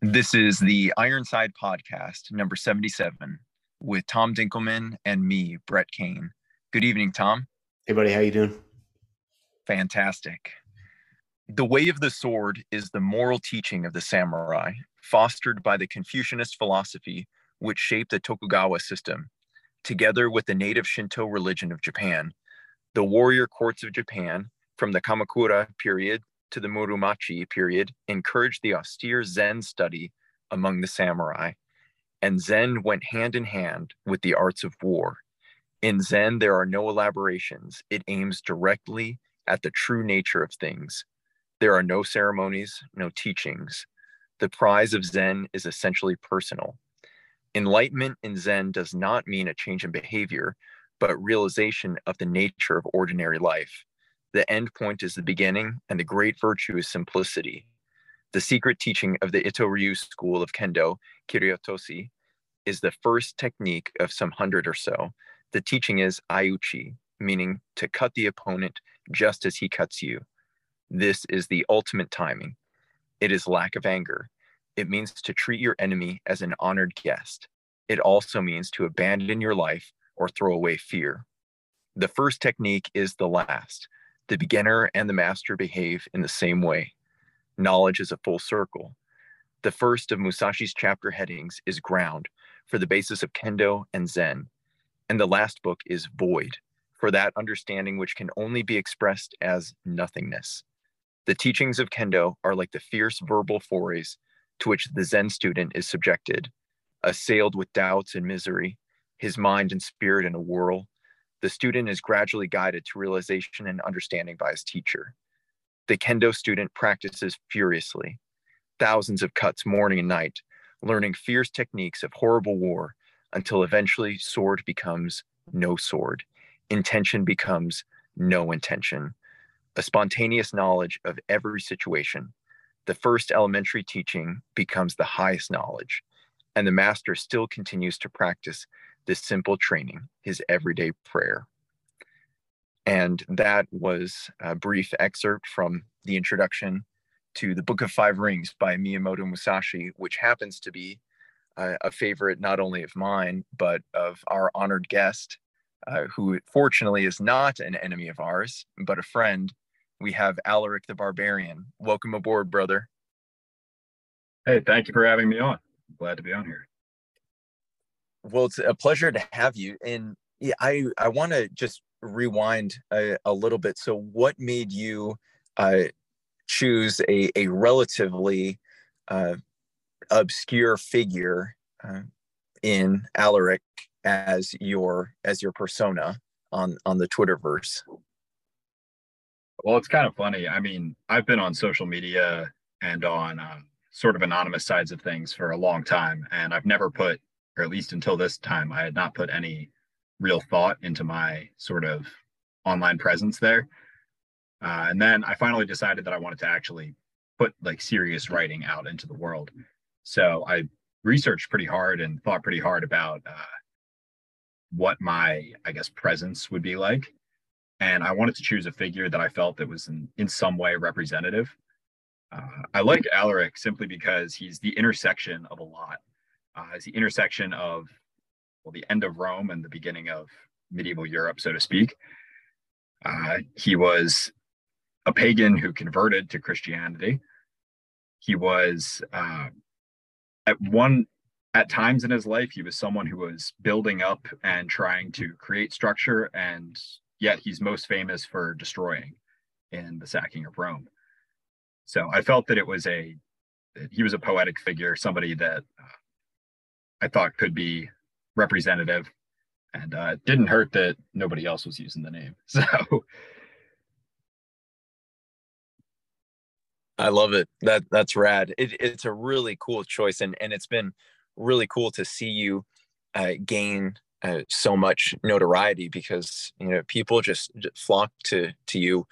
This is the Ironside Podcast, number 77, with Tom Dinkelman and me, Brett Kane. Good evening, Tom. Hey, buddy. How you doing? Fantastic. The way of the sword is the moral teaching of the samurai, fostered by the Confucianist philosophy which shaped the Tokugawa system, together with the native Shinto religion of Japan. The warrior courts of Japan, from the Kamakura period to the Muromachi period, encouraged the austere Zen study among the samurai, and Zen went hand in hand with the arts of war. In Zen, there are no elaborations, it aims directly at the true nature of things. There are no ceremonies, no teachings. The prize of Zen is essentially personal. Enlightenment in Zen does not mean a change in behavior, but realization of the nature of ordinary life. The end point is the beginning, and the great virtue is simplicity. The secret teaching of the Itto Ryu school of Kendo, Kiriotoshi, is the first technique of some hundred or so. The teaching is Aiuchi, meaning to cut the opponent just as he cuts you. This is the ultimate timing. It is lack of anger. It means to treat your enemy as an honored guest. It also means to abandon your life or throw away fear. The first technique is the last. The beginner and the master behave in the same way. Knowledge is a full circle. The first of Musashi's chapter headings is ground for the basis of Kendo and Zen. And the last book is void for that understanding which can only be expressed as nothingness. The teachings of Kendo are like the fierce verbal forays to which the Zen student is subjected. Assailed with doubts and misery, his mind and spirit in a whirl, the student is gradually guided to realization and understanding by his teacher. The kendo student practices furiously, thousands of cuts morning and night, learning fierce techniques of horrible war until eventually sword becomes no sword, intention becomes no intention, a spontaneous knowledge of every situation, the first elementary teaching becomes the highest knowledge, and the master still continues to practice this simple training, his everyday prayer. And that was a brief excerpt from the introduction to the Book of Five Rings by Miyamoto Musashi, which happens to be a favorite not only of mine, but of our honored guest, uh, who fortunately is not an enemy of ours, but a friend we have Alaric the Barbarian. Welcome aboard, brother. Hey, thank you for having me on. Glad to be on here. Well, it's a pleasure to have you. And yeah, I, I want to just rewind a, a, little bit. So, what made you uh, choose a, a relatively uh, obscure figure uh, in Alaric as your as your persona on on the Twitterverse? Well, it's kind of funny. I mean, I've been on social media and on um, sort of anonymous sides of things for a long time, and I've never put, or at least until this time, I had not put any real thought into my sort of online presence there. Uh, and then I finally decided that I wanted to actually put like serious writing out into the world. So I researched pretty hard and thought pretty hard about uh, what my, I guess, presence would be like and I wanted to choose a figure that I felt that was in, in some way representative. Uh, I like Alaric simply because he's the intersection of a lot. Uh, he's the intersection of well, the end of Rome and the beginning of medieval Europe, so to speak. Uh, he was a pagan who converted to Christianity. He was uh, at one at times in his life he was someone who was building up and trying to create structure and yet he's most famous for destroying in the sacking of Rome. So I felt that it was a he was a poetic figure, somebody that uh, I thought could be representative, and uh, it didn't hurt that nobody else was using the name. So I love it. That that's rad. It, it's a really cool choice, and and it's been really cool to see you uh, gain uh, so much notoriety because you know people just, just flock to to you.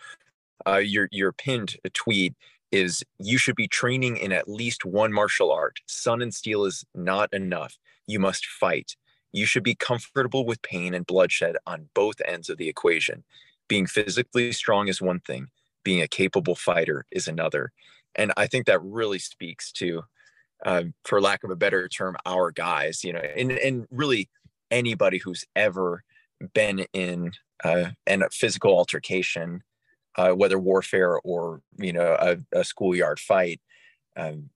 Uh, your your pinned a tweet is you should be training in at least one martial art. Sun and steel is not enough. You must fight. You should be comfortable with pain and bloodshed on both ends of the equation. Being physically strong is one thing. Being a capable fighter is another. And I think that really speaks to uh, for lack of a better term, our guys, you know, and, and really anybody who's ever been in uh, a physical altercation, uh, whether warfare or, you know, a, a schoolyard fight, um,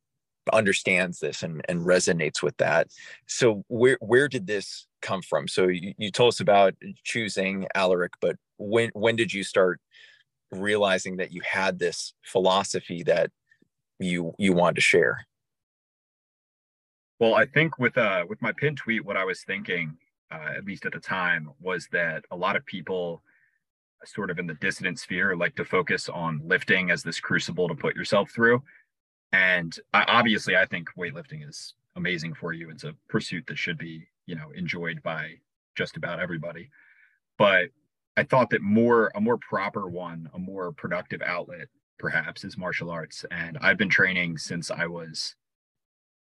understands this and, and resonates with that. So where, where did this come from? So you, you told us about choosing Alaric, but when, when did you start realizing that you had this philosophy that you, you wanted to share? Well, I think with uh with my pin tweet, what I was thinking, uh, at least at the time, was that a lot of people, sort of in the dissident sphere, like to focus on lifting as this crucible to put yourself through. And I, obviously, I think weightlifting is amazing for you. It's a pursuit that should be, you know, enjoyed by just about everybody. But I thought that more a more proper one, a more productive outlet, perhaps, is martial arts. And I've been training since I was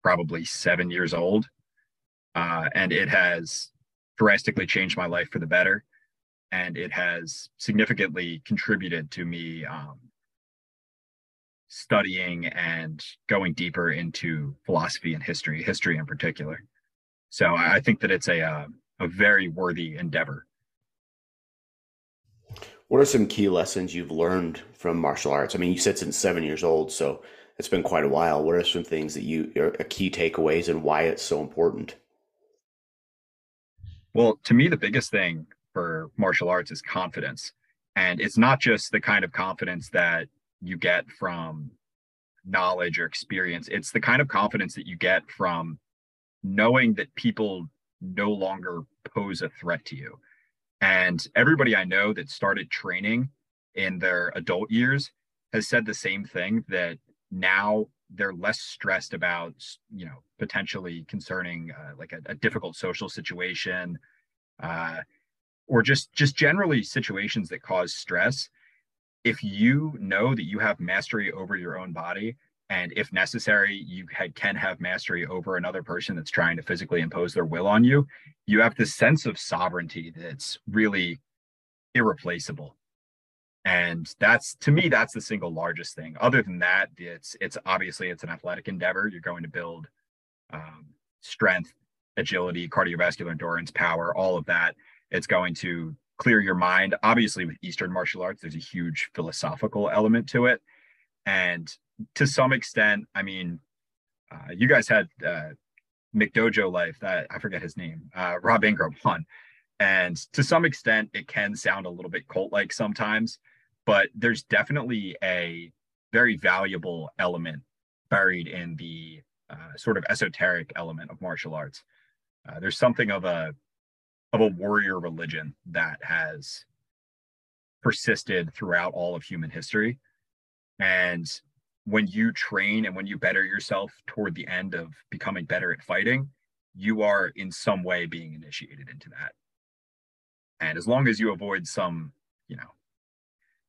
probably seven years old. Uh, and it has drastically changed my life for the better. And it has significantly contributed to me um, studying and going deeper into philosophy and history, history in particular. So I think that it's a, uh, a very worthy endeavor. What are some key lessons you've learned from martial arts? I mean, you said since seven years old, so it's been quite a while. What are some things that you are key takeaways and why it's so important? Well, to me, the biggest thing for martial arts is confidence. And it's not just the kind of confidence that you get from knowledge or experience, it's the kind of confidence that you get from knowing that people no longer pose a threat to you. And everybody I know that started training in their adult years has said the same thing that now they're less stressed about you know potentially concerning uh, like a, a, difficult social situation uh, or just just generally situations that cause stress if you know that you have mastery over your own body and if necessary you can have mastery over another person that's trying to physically impose their will on you you have this sense of sovereignty that's really irreplaceable. And that's to me that's the single largest thing. Other than that it's it's obviously it's an athletic endeavor. You're going to build um, strength agility cardiovascular endurance power all of that it's going to clear your mind. Obviously with eastern martial arts there's a huge philosophical element to it. And to some extent i mean uh, you guys had uh, mcdojo life that i forget his name uh, rob ingram on. And to some extent it can sound a little bit cult like sometimes but there's definitely a very valuable element buried in the uh, sort of esoteric element of martial arts. Uh, there's something of a of a warrior religion that has persisted throughout all of human history, and when you train and when you better yourself toward the end of becoming better at fighting, you are in some way being initiated into that. And as long as you avoid some, you know,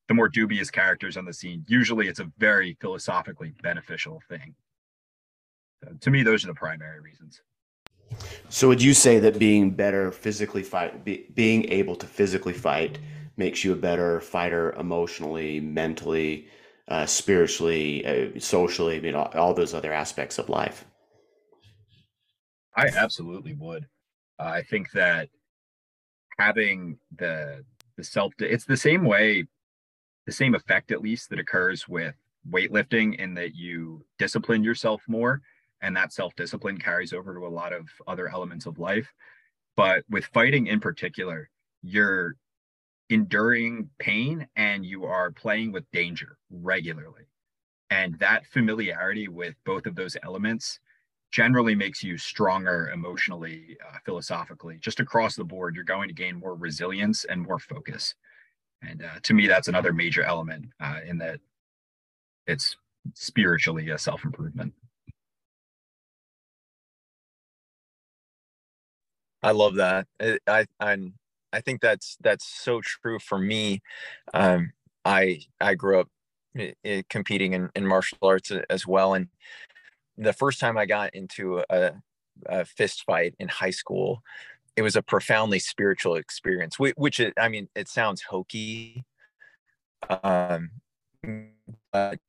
the more dubious characters on the scene, usually it's a very philosophically beneficial thing. So to me, those are the primary reasons. So, would you say that being better physically fight, be, being able to physically fight, makes you a better fighter emotionally, mentally, uh, spiritually, uh, socially? I mean, all, those other aspects of life. I absolutely would. I think that having the the self, it's the same way the same effect at least that occurs with weightlifting in that you discipline yourself more and that self-discipline carries over to a lot of other elements of life. But with fighting in particular you're enduring pain and you are playing with danger regularly. And that familiarity with both of those elements generally makes you stronger emotionally uh, philosophically. Just across the board you're going to gain more resilience and more focus. And uh, to me, that's another major element uh, in that it's spiritually a self I love that. I, I'm I think that's that's so true for me. Um, I I grew up eh, eh, competing in, in martial arts as well, and the first time I got into a, a fist fight in high school, it was a profoundly spiritual experience which, i mean it sounds hokey um but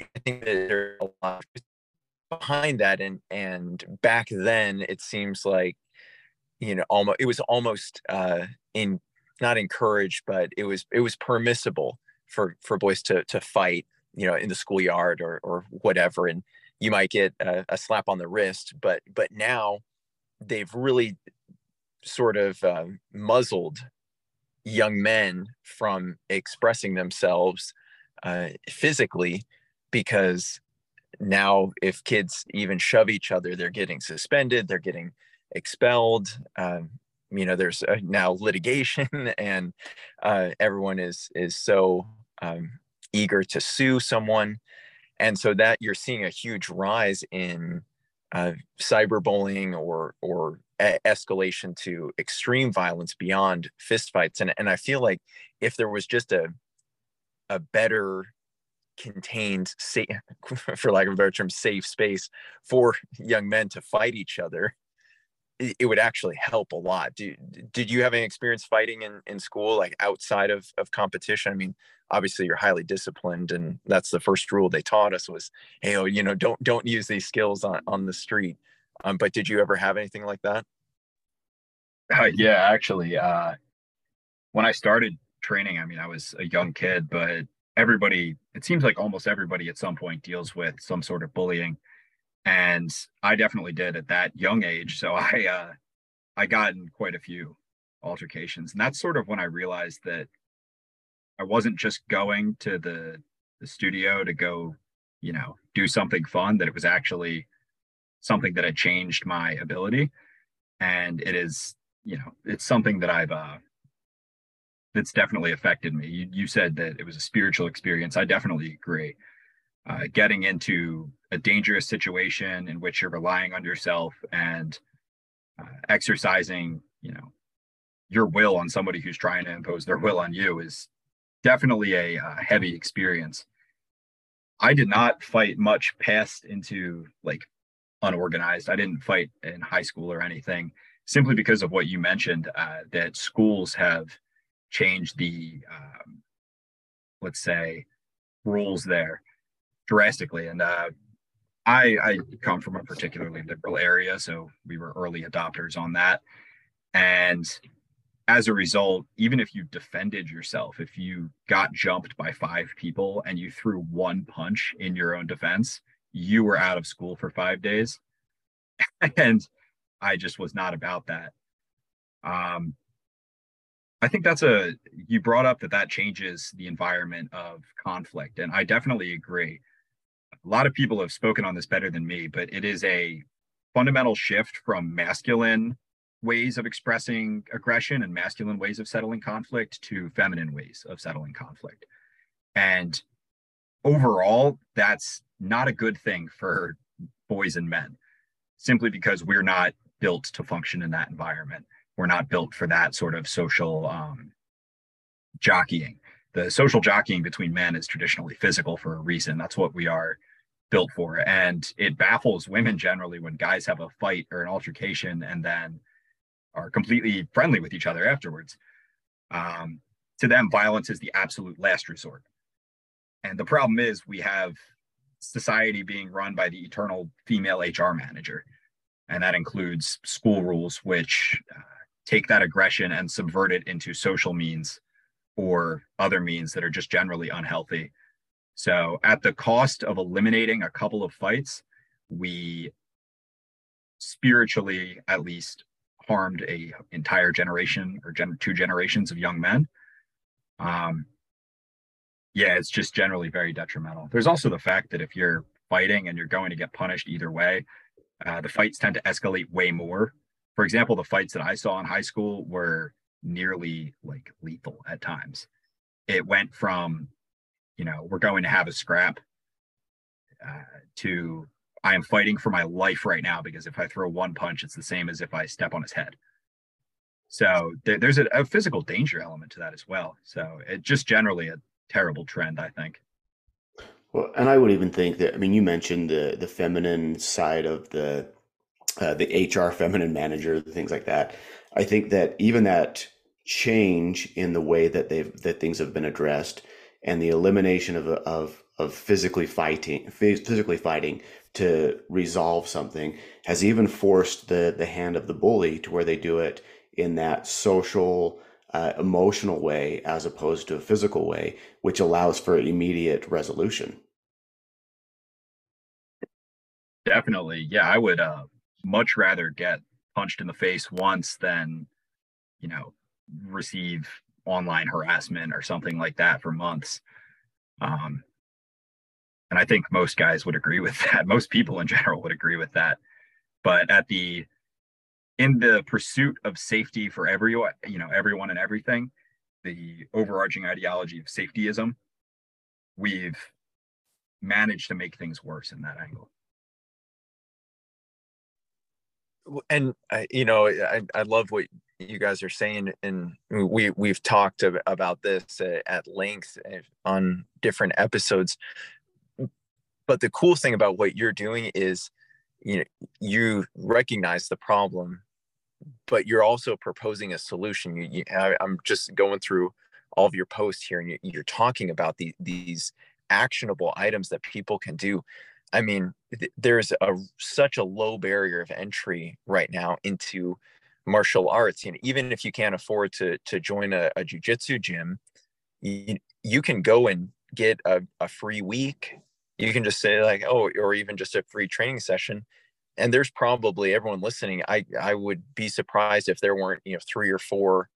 i think that there's a lot of behind that and and back then it seems like you know almost it was almost uh in not encouraged but it was it was permissible for for boys to to fight you know in the schoolyard or or whatever and you might get a, a slap on the wrist but but now they've really sort of uh, muzzled young men from expressing themselves uh, physically because now if kids even shove each other they're getting suspended they're getting expelled um, you know there's uh, now litigation and uh, everyone is is so um, eager to sue someone. And so that you're seeing a huge rise in uh, cyberbullying or or a- escalation to extreme violence beyond fistfights and and I feel like if there was just a a better contained safe for lack of a better term safe space for young men to fight each other it, would actually help a lot. Do, did you have any experience fighting in, in school like outside of, of competition? I mean obviously you're highly disciplined and that's the first rule they taught us was hey oh, you know don't don't use these skills on, on the street. Um, but did you ever have anything like that? Uh, yeah actually uh, when i started training i mean i was a young kid but everybody it seems like almost everybody at some point deals with some sort of bullying. And i definitely did at that young age. So i uh i got in quite a few altercations. And that's sort of when i realized that i wasn't just going to the the studio to go you know do something fun that it was actually something that had changed my ability. And it is you know it's something that i've uh that's definitely affected me. You, you said that it was a spiritual experience. I definitely agree. Uh, getting into a dangerous situation in which you're relying on yourself and uh, exercising, you know, your will on somebody who's trying to impose their will on you is definitely a uh, heavy experience. I did not fight much past into like unorganized. I didn't fight in high school or anything simply because of what you mentioned uh, that schools have change the um, let's say rules there drastically. And uh, I, I come from a particularly liberal area so we were early adopters on that. And as a result even if you defended yourself if you got jumped by five people and you threw one punch in your own defense you were out of school for five days. And i just was not about that. Um, I think that's a you brought up that that changes the environment of conflict, and I definitely agree. A lot of people have spoken on this better than me, but it is a fundamental shift from masculine ways of expressing aggression and masculine ways of settling conflict to feminine ways of settling conflict. And overall, that's not a good thing for boys and men, simply because we're not built to function in that environment we're not built for that sort of social um, jockeying. The social jockeying between men is traditionally physical for a reason. That's what we are built for. And it baffles women generally when guys have a fight or an altercation and then are completely friendly with each other afterwards. Um, to them, violence is the absolute last resort. And the problem is we have society being run by the eternal female HR manager. And that includes school rules, which uh, take that aggression and subvert it into social means or other means that are just generally unhealthy. So, at the cost of eliminating a couple of fights, we spiritually, at least, harmed a entire generation or gen- two generations of young men. Um, yeah, it's just generally very detrimental. There's also the fact that if you're fighting and you're going to get punished either way, uh, the fights tend to escalate way more for example, the fights that I saw in high school were nearly like lethal at times. It went from, you know, we're going to have a scrap uh, to I am fighting for my life right now because if I throw one punch, it's the same as if I step on his head. So there, there's a, a physical danger element to that as well. So it just generally a terrible trend, I think. Well, and I would even think that I mean you mentioned the the feminine side of the uh, the HR feminine manager, things like that. I think that even that change in the way that they've that things have been addressed and the elimination of of of physically fighting physically fighting to resolve something has even forced the the hand of the bully to where they do it in that social uh, emotional way as opposed to a physical way which allows for immediate resolution definitely yeah i would uh, much rather get punched in the face once than you know receive online harassment or something like that for months um, and I think most guys would agree with that. Most people in general would agree with that. But at the in the pursuit of safety for everyone, you know, everyone and everything, the overarching ideology of safetyism, we've managed to make things worse in that angle. And uh, you know, I, I love what you guys are saying, and we we've talked about this at length eh, on different episodes. But the cool thing about what you're doing is you know you recognize the problem but you're also proposing a solution. You, you I, i'm just going through all of your posts here and you, you're talking about the, these actionable items that people can do i mean th- there's a such a low barrier of entry right now into martial arts and even if you can't afford to to join a, a jiu-jitsu gym you, you can go and get a, a free week. You can just say like oh or even just a free training session and there's probably everyone listening i i would be surprised if there weren't you know three or four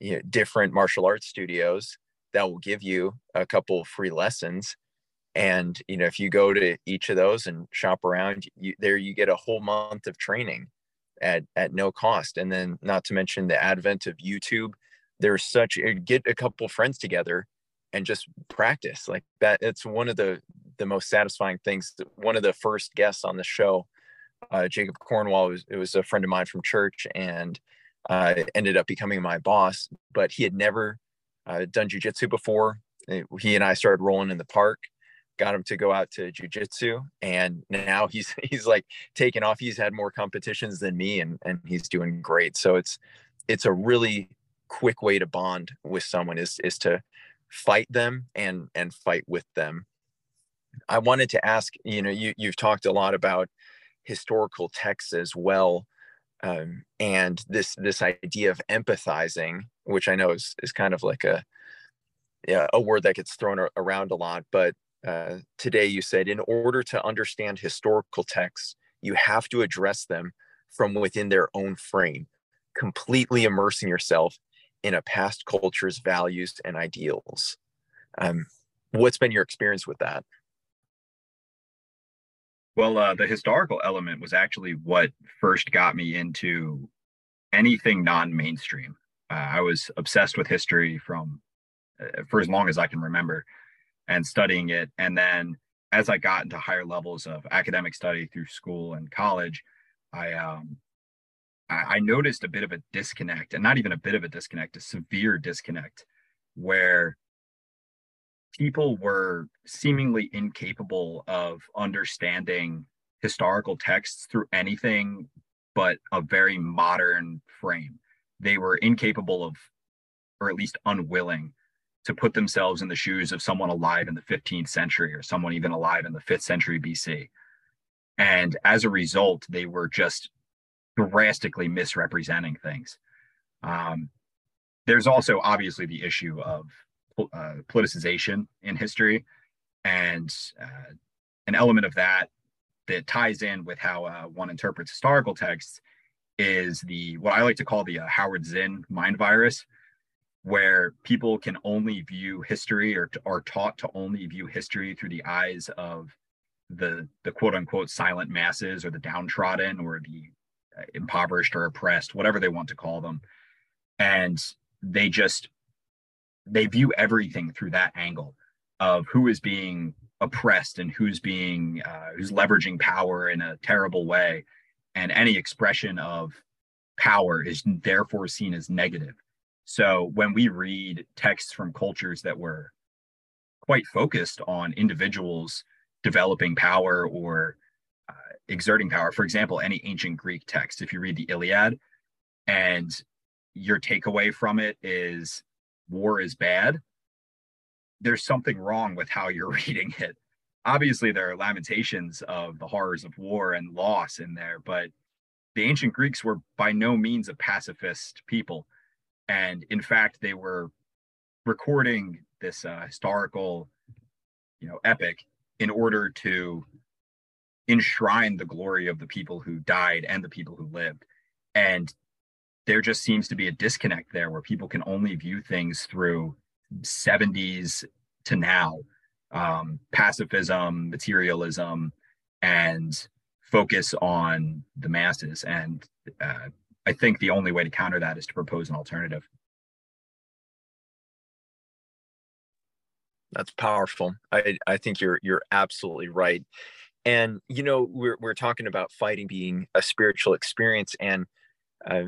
you know, different martial arts studios that will give you a couple free lessons and you know if you go to each of those and shop around you there you get a whole month of training at at no cost. And then not to mention the advent of youtube there's such get a couple friends together and just practice. Like that it's one of the the most satisfying things. One of the first guests on the show uh, jacob cornwall was it was a friend of mine from church and uh, ended up becoming my boss but he had never uh, done jiu-jitsu before. He and i started rolling in the park got him to go out to jiu-jitsu and now he's he's like taken off. He's had more competitions than me and and he's doing great. So it's it's a really quick way to bond with someone is is to fight them and and fight with them. I wanted to ask you know you you've talked a lot about historical texts as well um, and this this idea of empathizing which i know is is kind of like a yeah, a word that gets thrown around a lot but uh, today you said in order to understand historical texts you have to address them from within their own frame completely immersing yourself in a past culture's values and ideals. Um, what's been your experience with that? Well, uh, the historical element was actually what first got me into anything non-mainstream. Uh, I was obsessed with history from uh, for as long as I can remember, and studying it. And then as I got into higher levels of academic study through school and college, I um, I noticed a bit of a disconnect, and not even a bit of a disconnect, a severe disconnect, where people were seemingly incapable of understanding historical texts through anything but a very modern frame. They were incapable of, or at least unwilling, to put themselves in the shoes of someone alive in the 15th century or someone even alive in the 5th century BC. And as a result, they were just drastically misrepresenting things. Um, there's also obviously the issue of uh, politicization in history, and uh, an element of that that ties in with how uh, one interprets historical texts is the what I like to call the uh, Howard Zinn mind virus, where people can only view history or are taught to only view history through the eyes of the the quote unquote silent masses or the downtrodden or the impoverished or oppressed, whatever they want to call them. And they just they view everything through that angle of who is being oppressed and who's being uh, who's leveraging power in a terrible way and any expression of power is therefore seen as negative so when we read texts from cultures that were quite focused on individuals developing power or uh, exerting power. For example, any ancient Greek text, if you read the Iliad and your takeaway from it is war is bad, there's something wrong with how you're reading it. obviously there are lamentations of the horrors of war and loss in there, but the ancient Greeks were by no means a pacifist people. And in fact, they were recording this uh, historical, you know, epic in order to enshrine the glory of the people who died and the people who lived. And there just seems to be a disconnect there where people can only view things through 70s to now um, pacifism, materialism, and focus on the masses. And uh, I think the only way to counter that is to propose an alternative. That's powerful. I, I think you're you're absolutely right. And you know, we're we're talking about fighting being a spiritual experience, and uh,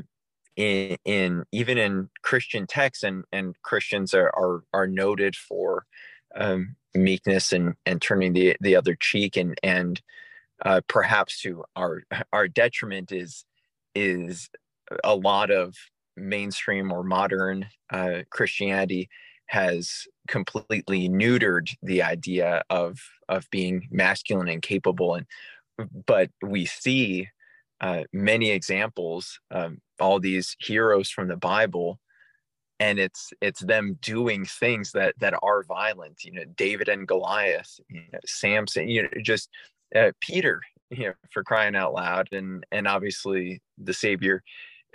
in, in even in Christian texts, and and Christians are are, are noted for um, meekness and and turning the the other cheek and and uh, perhaps to our our detriment is is a lot of mainstream or modern uh, Christianity has completely neutered the idea of of being masculine and capable. And but we see uh, many examples um, all these heroes from the bible and it's it's them doing things that that are violent you know david and goliath you know, samson you know just uh, peter you know for crying out loud and and obviously the savior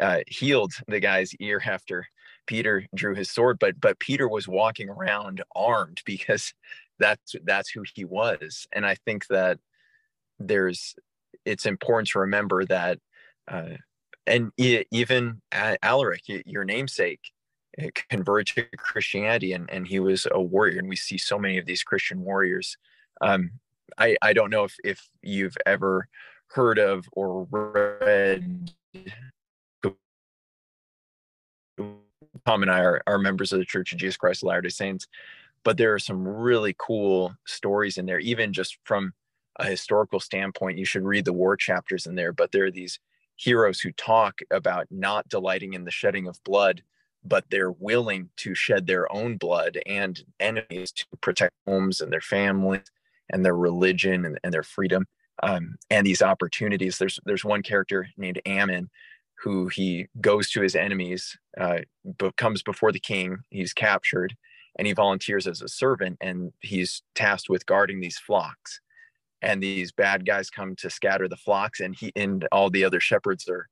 uh, healed the guy's ear after peter drew his sword but but peter was walking around armed because that's that's who he was and i think that there's it's important to remember that uh, and even Alaric, your namesake, converted to Christianity and, and he was a warrior. And we see so many of these Christian warriors. Um, I, I don't know if, if you've ever heard of or read Tom and I are, are members of the Church of Jesus Christ of Latter-day Saints, but there are some really cool stories in there, even just from a historical standpoint. You should read the war chapters in there, but there are these heroes who talk about not delighting in the shedding of blood, but they're willing to shed their own blood and enemies to protect homes and their families and their religion and, and their freedom um, and these opportunities. There's there's one character named Ammon who he goes to his enemies, uh, comes before the king. He's captured, and he volunteers as a servant, and he's tasked with guarding these flocks. And these bad guys come to scatter the flocks, and he and all the other shepherds are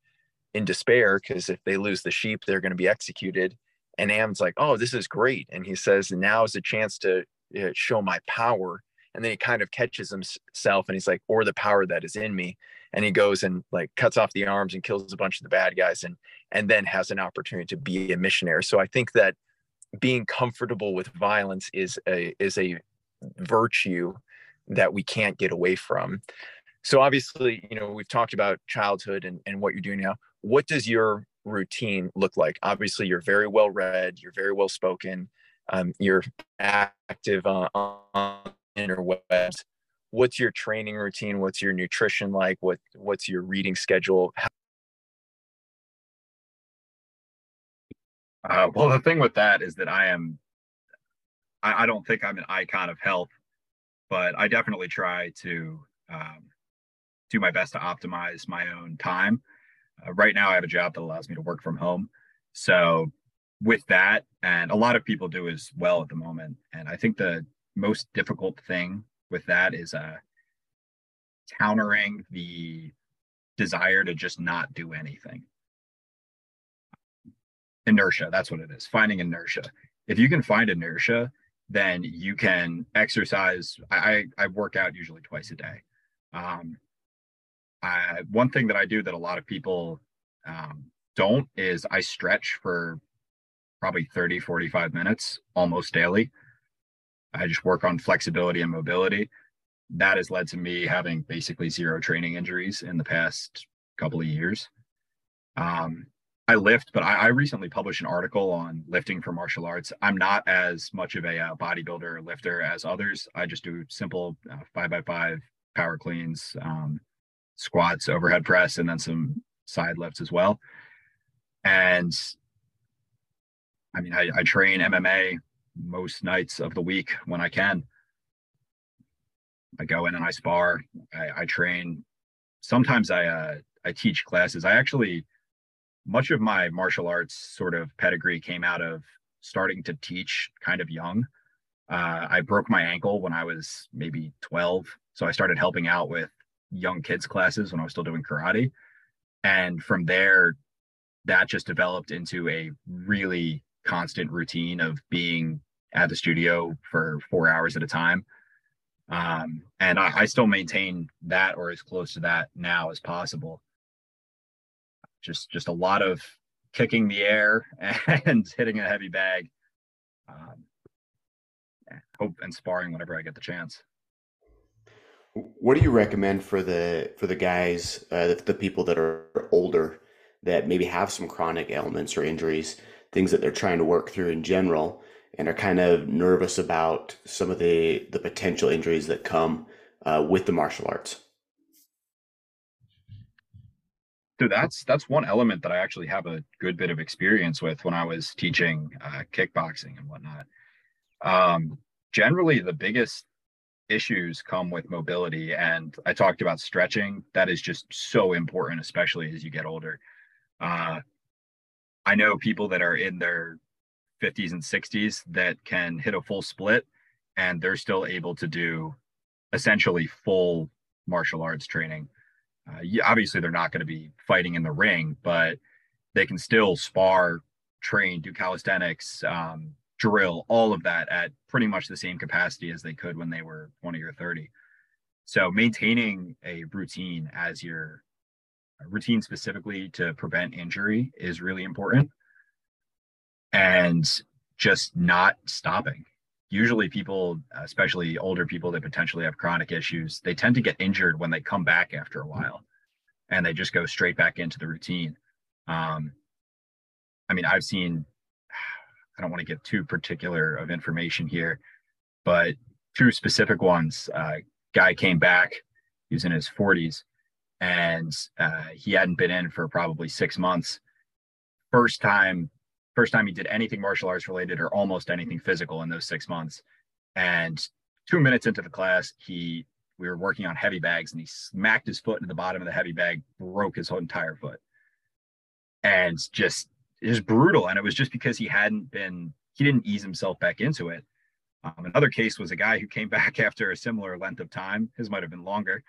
in despair because if they lose the sheep, they're going to be executed. And Am's like, "Oh, this is great," and he says, "Now is a chance to uh, show my power." And then he kind of catches himself, and he's like, "Or the power that is in me." And he goes and like cuts off the arms and kills a bunch of the bad guys, and and then has an opportunity to be a missionary. So I think that being comfortable with violence is a is a virtue that we can't get away from. So obviously, you know, we've talked about childhood and, and what you're doing now what does your routine look like? Obviously, you're very well read, you're very well spoken, um, you're active uh, on interwebs. What's your training routine? What's your nutrition like? What What's your reading schedule? Uh, well, the thing with that is that I am, I, I, don't think I'm an icon of health, but I definitely try to um, do my best to optimize my own time. Uh, right now, I have a job that allows me to work from home. So, with that, and a lot of people do as well at the moment. And I think the most difficult thing with that is uh, countering the desire to just not do anything. Inertia, that's what it is, finding inertia. If you can find inertia, then you can exercise. I, I work out usually twice a day. Um, I, one thing that I do that a lot of people um, don't is I stretch for probably 30, 45 minutes almost daily. I just work on flexibility and mobility. That has led to me having basically zero training injuries in the past couple of years. Um, I lift, but I, I, recently published an article on lifting for martial arts. I'm not as much of a uh, bodybuilder or lifter as others. I just do simple uh, five by five power cleans, um, squats, overhead press, and then some side lifts as well. And I mean, I, I train MMA most nights of the week when I can. I go in and I spar. I, I train. Sometimes I uh, I teach classes. I actually much of my martial arts sort of pedigree came out of starting to teach kind of young. Uh, I broke my ankle when I was maybe 12. So I started helping out with young kids classes when I was still doing karate. And from there, that just developed into a really constant routine of being at the studio for four hours at a time. Um, and I, I still maintain that or as close to that now as possible. Just just a lot of kicking the air and hitting a heavy bag. Um, hope and sparring whenever I get the chance. What do you recommend for the for the guys, uh, the, the people that are older that maybe have some chronic ailments or injuries, things that they're trying to work through in general, and are kind of nervous about some of the the potential injuries that come uh, with the martial arts? So that's that's one element that I actually have a good bit of experience with when I was teaching uh, kickboxing and whatnot. Um, generally, the biggest issues come with mobility, and I talked about stretching. That is just so important, especially as you get older. Uh, I know people that are in their 50s and 60s that can hit a full split, and they're still able to do essentially full martial arts training uh, obviously they're not going to be fighting in the ring, but they can still spar, train, do calisthenics, um, drill, all of that at pretty much the same capacity as they could when they were 20 or 30. So maintaining a routine as your routine specifically to prevent injury is really important. And just not stopping. Usually, people, especially older people that potentially have chronic issues, they tend to get injured when they come back after a while and they just go straight back into the routine. Um, I mean, I've seen, I don't want to give too particular of information here, but two specific ones. Uh, guy came back, he was in his 40s, and uh, he hadn't been in for probably six months. First time, first time he did anything martial arts related or almost anything physical in those six months. And two minutes into the class, he we were working on heavy bags and he smacked his foot into the bottom of the heavy bag, broke his whole entire foot. And just was brutal. And it was just because he hadn't been, he didn't ease himself back into it. Um, another case was a guy who came back after a similar length of time. His might have been longer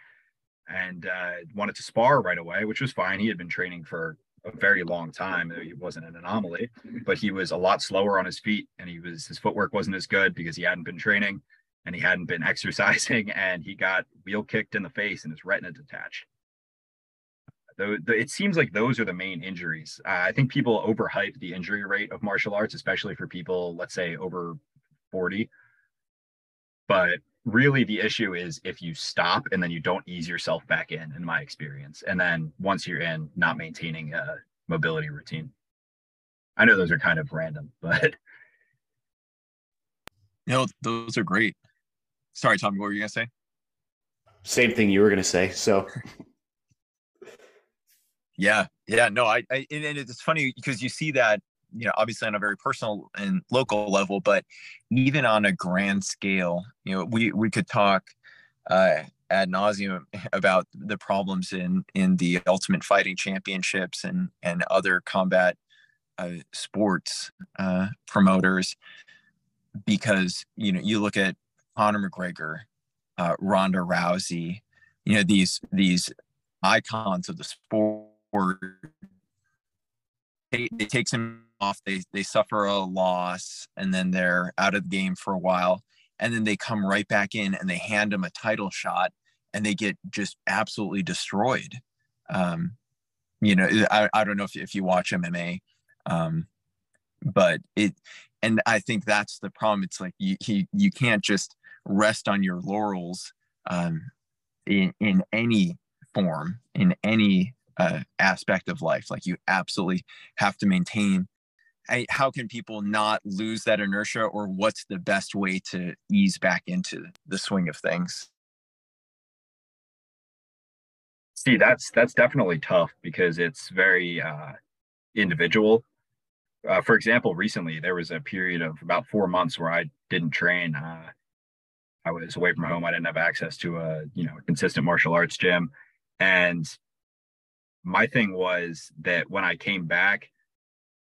and uh, wanted to spar right away, which was fine. He had been training for a very long time. He wasn't an anomaly, but he was a lot slower on his feet and he was, his footwork wasn't as good because he hadn't been training and he hadn't been exercising and he got wheel kicked in the face and his retina detached. The, it seems like those are the main injuries. Uh, I think people overhype the injury rate of martial arts, especially for people, let's say, over 40. But really, the issue is if you stop and then you don't ease yourself back in, in my experience. And then once you're in, not maintaining a mobility routine. I know those are kind of random, but. No, those are great. Sorry, Tommy, what were you gonna say? Same thing you were gonna say. So yeah, yeah, no, I, I and it's funny because you see that, you know, obviously on a very personal and local level, but even on a grand scale, you know, we we could talk uh ad nauseum about the problems in in the ultimate fighting championships and and other combat uh, sports uh, promoters because you know you look at Conor McGregor, uh, Ronda Rousey, you know these these icons of the sport. It, it takes them off. They they suffer a loss and then they're out of the game for a while, and then they come right back in and they hand them a title shot and they get just absolutely destroyed. Um, you know, I, I don't know if, if you watch MMA, um, but it, and I think that's the problem. It's like you, you, you can't just rest on your laurels um, in, in any form, in any uh, aspect of life. Like you absolutely have to maintain. How can people not lose that inertia, or what's the best way to ease back into the swing of things? See, that's that's definitely tough because it's very uh, individual. Uh, for example, recently there was a period of about four months where I didn't train. Uh, I was away from home. I didn't have access to a you know consistent martial arts gym, and my thing was that when I came back,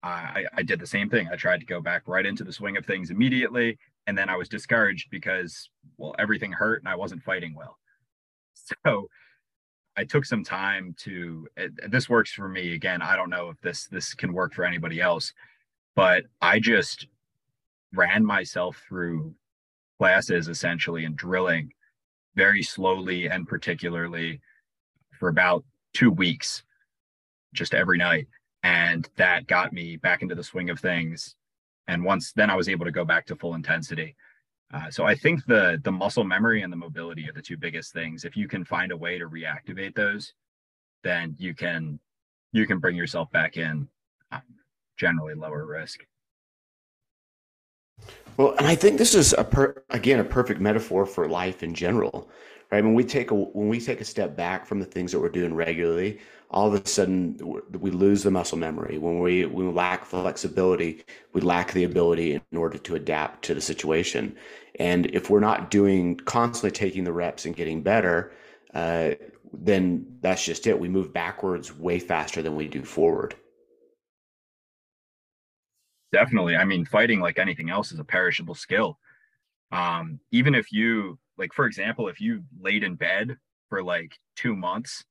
I, I did the same thing. I tried to go back right into the swing of things immediately, and then I was discouraged because well everything hurt and I wasn't fighting well. So I took some time to. This works for me. Again, I don't know if this this can work for anybody else, but I just ran myself through classes essentially and drilling very slowly and particularly for about two weeks, just every night. And that got me back into the swing of things. And once then I was able to go back to full intensity. Uh, so I think the the muscle memory and the mobility are the two biggest things. If you can find a way to reactivate those, then you can you can bring yourself back in um, generally lower risk. Well, and I think this is a per, again a perfect metaphor for life in general, right? When we take a when we take a step back from the things that we're doing regularly, all of a sudden we lose the muscle memory. When we we lack flexibility, we lack the ability in order to adapt to the situation. And if we're not doing constantly taking the reps and getting better, uh, then that's just it. We move backwards way faster than we do forward. Definitely. I mean, fighting like anything else is a perishable skill. Um, even if you, like, for example, if you laid in bed for like two months,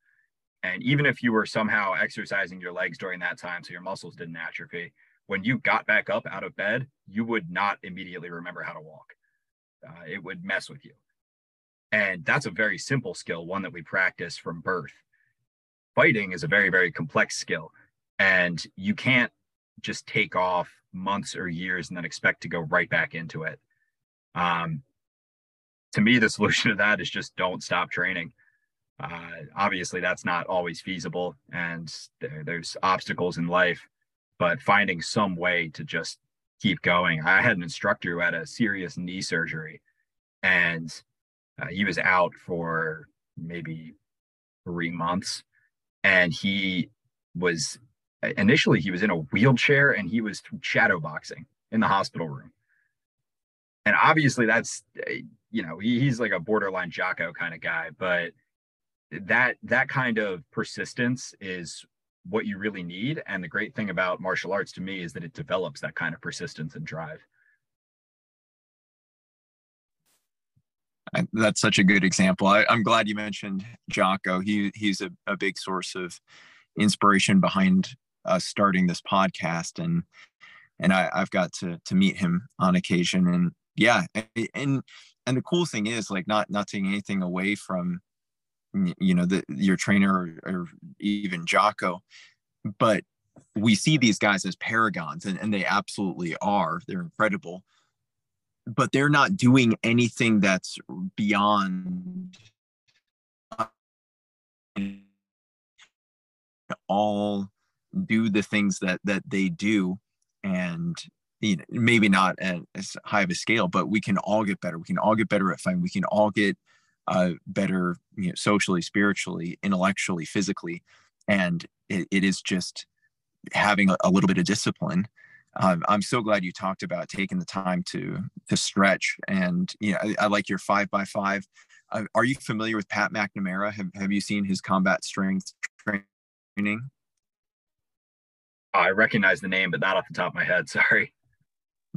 and even if you were somehow exercising your legs during that time so your muscles didn't atrophy, when you got back up out of bed, you would not immediately remember how to walk. Uh, it would mess with you. And that's a very simple skill, one that we practice from birth. Fighting is a very, very complex skill. And you can't just take off months or years and then expect to go right back into it. Um, to me, the solution to that is just don't stop training. Uh, obviously, that's not always feasible, and there, there's obstacles in life, but finding some way to just keep going. I had an instructor who had a serious knee surgery, and uh, he was out for maybe three months, and he was initially he was in a wheelchair and he was shadow boxing in the hospital room and obviously that's eh, you know he, he's like a borderline jocko kind of guy but that that kind of persistence is what you really need. And the great thing about martial arts to me is that it develops that kind of persistence and drive. That's such a good example. I, am glad you mentioned jocko. He he's a, a big source of inspiration behind uh, starting this podcast. And and I, I've got to to meet him on occasion. And yeah and and the cool thing is like not not taking anything away from you know the your trainer or, or even Jocko but we see these guys as paragons and, and they absolutely are. They're incredible. But they're not doing anything that's beyond all do the things that that they do and you know, maybe not at as high of a scale but we can all get better. We can all get better at fighting. We can all get uh, better you know socially spiritually intellectually physically. And it, it is just having a, a, little bit of discipline. Um, i'm so glad you talked about taking the time to to stretch and you know i, I like your five by five. Uh, are you familiar with pat mcnamara? Have, have you seen his combat strength training? I recognize the name, but not off the top of my head. Sorry.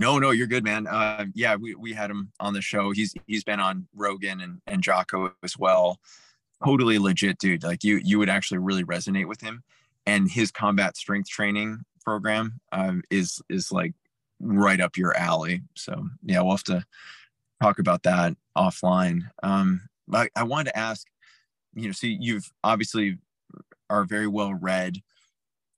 No, no, you're good, man. Uh, yeah, we, we had him on the show. He's he's been on Rogan and and Jocko as well. Totally legit, dude. Like you you would actually really resonate with him, and his combat strength training program um, is is like right up your alley. So yeah, we'll have to talk about that offline. Um, I, I wanted to ask, you know, so you've obviously are very well read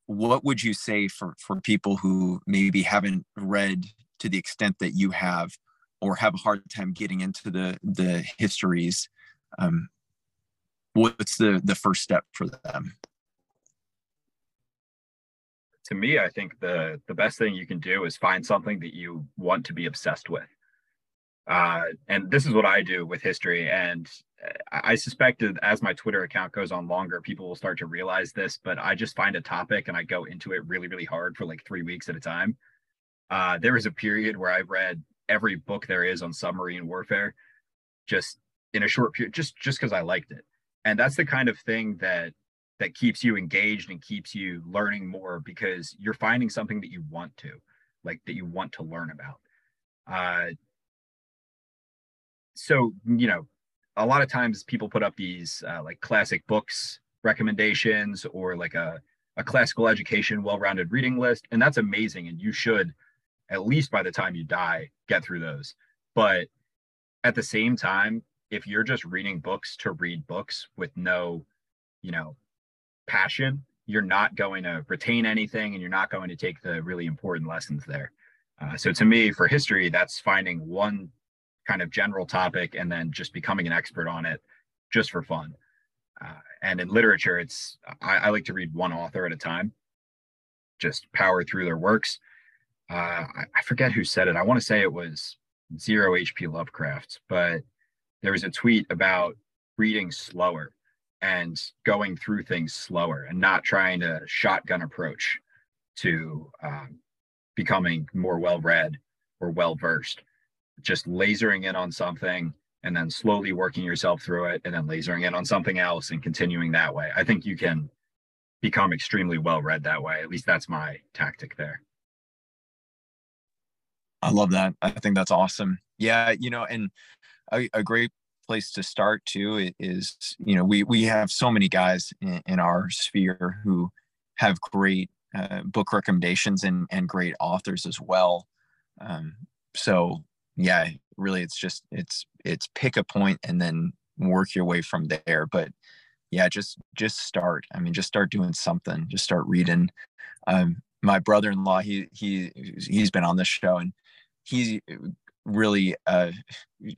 what would you say for for people who maybe haven't read to the extent that you have or have a hard time getting into the the histories um, what's the the first step for them? To me i think the the best thing you can do is find something that you want to be obsessed with. Uh, and this is what i do with history. And I suspect that as my Twitter account goes on longer, people will start to realize this, but I just find a topic and I go into it really, really hard for like three weeks at a time. Uh, there was a period where I read every book there is on submarine warfare. just in a short period, just just because I liked it. And that's the kind of thing that that keeps you engaged and keeps you learning more because you're finding something that you want to, like that you want to learn about. Uh, so you know, a lot of times people put up these uh, like classic books recommendations or like a a classical education well-rounded reading list, and that's amazing, and you should at least by the time you die get through those. But at the same time, if you're just reading books to read books with no, you know, passion, you're not going to retain anything and you're not going to take the really important lessons there. Uh, so to me, for history, that's finding one kind of general topic and then just becoming an expert on it just for fun. Uh, and in literature, it's I, I, like to read one author at a time, just power through their works. Uh, I, forget who said it. I want to say it was Zero HP Lovecraft, but there was a tweet about reading slower and going through things slower and not trying to shotgun approach to um, becoming more well read or well versed just lasering in on something and then slowly working yourself through it and then lasering in on something else and continuing that way. I think you can become extremely well read that way. At least that's my tactic there i love that. I think that's awesome. Yeah you know and a, a great place to start too is you know we we have so many guys in, in our sphere who have great uh, book recommendations and and great authors as well. Um, so yeah really it's just it's it's pick a point and then work your way from there. But yeah just just start. I mean just start doing something. Just start reading. Um my brother-in-law he he he's been on this show and he really uh,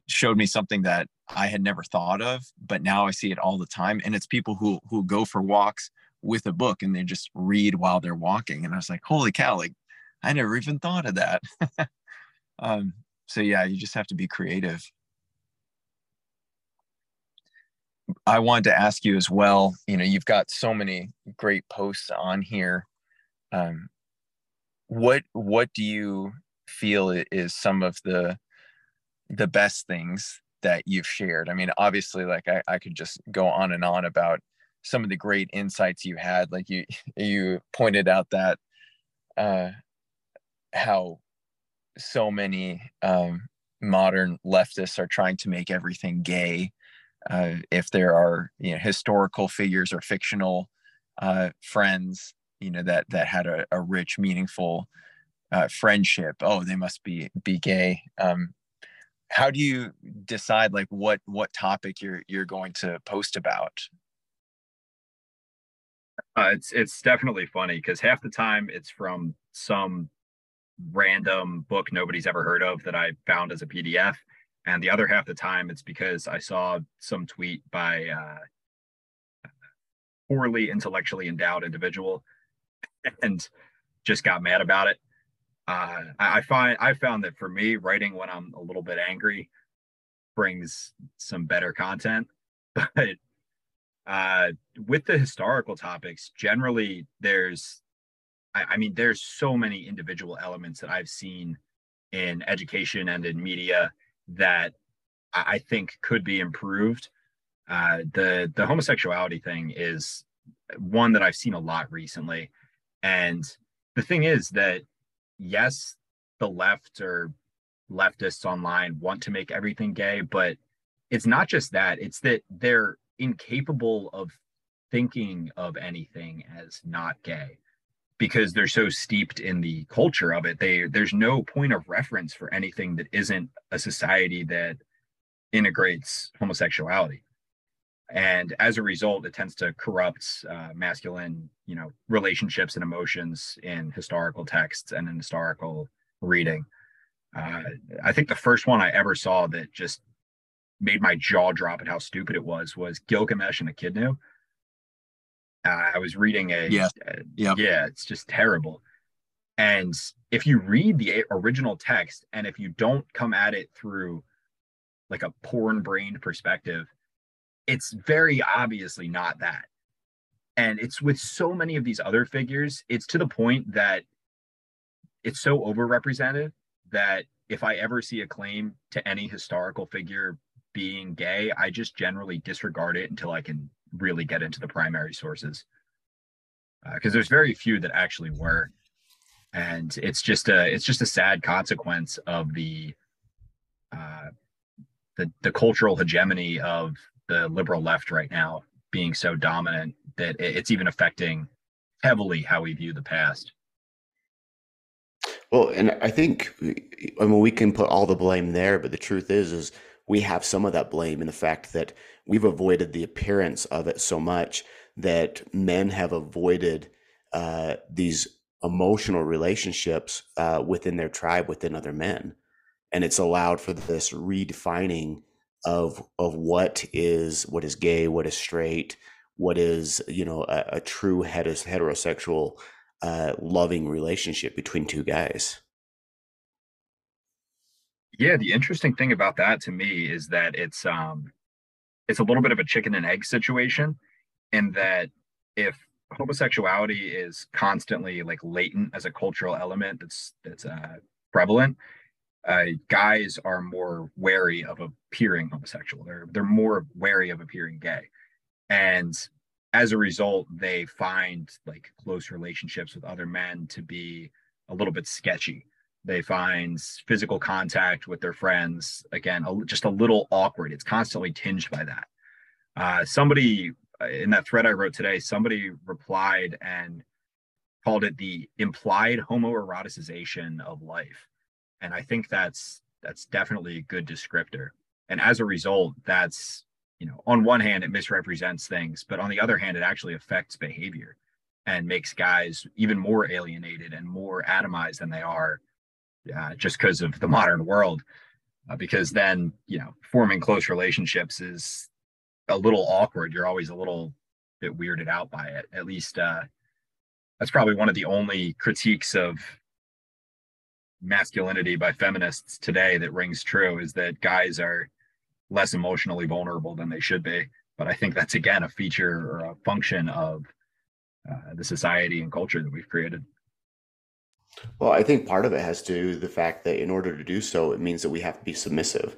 showed me something that I had never thought of, but now I see it all the time. And it's people who who go for walks with a book and they just read while they're walking. And I was like, holy cow, like I never even thought of that. um, so yeah, you just have to be creative. I wanted to ask you as well, you know, you've got so many great posts on here. Um, what what do you feel is some of the the best things that you've shared. I mean obviously like I, I could just go on and on about some of the great insights you had. Like you you pointed out that uh how so many um modern leftists are trying to make everything gay uh, if there are you know historical figures or fictional uh, friends you know that that had a, a rich meaningful uh, friendship. Oh they must be be gay. Um, how do you decide like what what topic you're you're going to post about? Uh, it's it's definitely funny because half the time it's from some random book nobody's ever heard of that I found as a PDF, and the other half the time it's because I saw some tweet by uh, poorly intellectually endowed individual and just got mad about it uh, I, find I found that for me, writing when I'm a little bit angry brings some better content. But uh, with the historical topics, generally there's, I, I mean, there's so many individual elements that I've seen in education and in media that I, I think could be improved. Uh, the the homosexuality thing is one that I've seen a lot recently, and the thing is that yes, the left or leftists online want to make everything gay, but it's not just that, it's that they're incapable of thinking of anything as not gay because they're so steeped in the culture of it. They there's no point of reference for anything that isn't a society that integrates homosexuality and as a result it tends to corrupt uh, masculine you know relationships and emotions in historical texts and in historical reading. Uh, i think the first one i ever saw that just made my jaw drop at how stupid it was was gilgamesh and Enkidu. Uh, i was reading a yeah. yeah yeah it's just terrible. And if you read the original text and if you don't come at it through like a porn brained perspective it's very obviously not that. And it's with so many of these other figures, it's to the point that it's so overrepresented that if I ever see a claim to any historical figure being gay, I just generally disregard it until I can really get into the primary sources. Because uh, there's very few that actually were, and it's just a it's just a sad consequence of the uh, the the cultural hegemony of the liberal left right now being so dominant that it's even affecting heavily how we view the past. Well, and I think I mean we can put all the blame there, but the truth is is we have some of that blame in the fact that we've avoided the appearance of it so much that men have avoided uh, these emotional relationships uh, within their tribe, within other men, and it's allowed for this redefining of of what is what is gay, what is straight, what is you know a, a true heterosexual uh, loving relationship between two guys. Yeah, the interesting thing about that to me is that it's um it's a little bit of a chicken and egg situation in that if homosexuality is constantly like latent as a cultural element that's that's uh, prevalent uh, guys are more wary of appearing homosexual they're they're more wary of appearing gay and as a result, they find like close relationships with other men to be a little bit sketchy. They find physical contact with their friends again a, just a little awkward. It's constantly tinged by that. Uh, somebody uh, in that thread I wrote today, somebody replied and called it the implied homoeroticization of life, and I think that's that's definitely a good descriptor. And as a result, that's you know, on one hand, it misrepresents things, but on the other hand, it actually affects behavior and makes guys even more alienated and more atomized than they are uh, just because of the modern world. Uh, because then, you know, forming close relationships is a little awkward. You're always a little bit weirded out by it. At least uh, that's probably one of the only critiques of masculinity by feminists today that rings true is that guys are less emotionally vulnerable than they should be. But I think that's again a feature or a function of uh, the society and culture that we've created. Well, I think part of it has to do the fact that in order to do so, it means that we have to be submissive.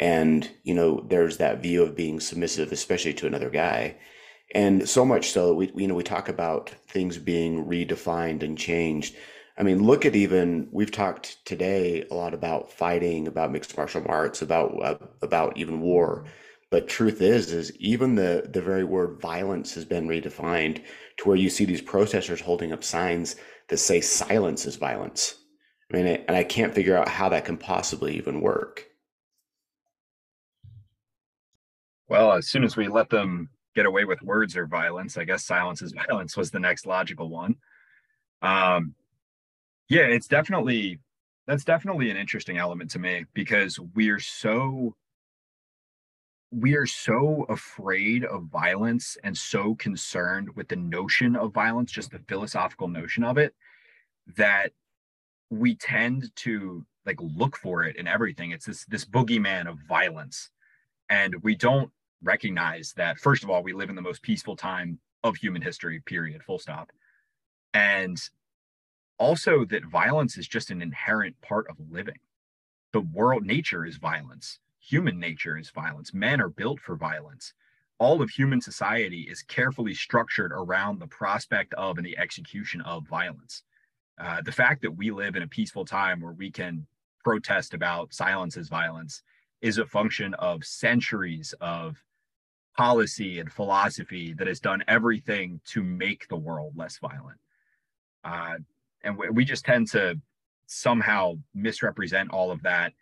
And, you know, there's that view of being submissive, especially to another guy. And so much so that we, you know, we talk about things being redefined and changed. I mean, look at even we've talked today a lot about fighting, about mixed martial arts, about uh, about even war. But truth is, is even the the very word violence has been redefined to where you see these protesters holding up signs that say silence is violence. I mean, and I can't figure out how that can possibly even work. Well, as soon as we let them get away with words or violence, I guess silence is violence was the next logical one. Um, yeah, it's definitely that's definitely an interesting element to me because we're so we are so afraid of violence and so concerned with the notion of violence, just the philosophical notion of it, that we tend to like look for it in everything. It's this this boogeyman of violence. And we don't recognize that, first of all, we live in the most peaceful time of human history, period, full stop. And also that violence is just an inherent part of living. The world nature is violence. Human nature is violence. Men are built for violence. All of human society is carefully structured around the prospect of and the execution of violence. Uh, the fact that we live in a peaceful time where we can protest about silence as violence is a function of centuries of policy and philosophy that has done everything to make the world less violent. Uh, and we, we just tend to somehow misrepresent all of that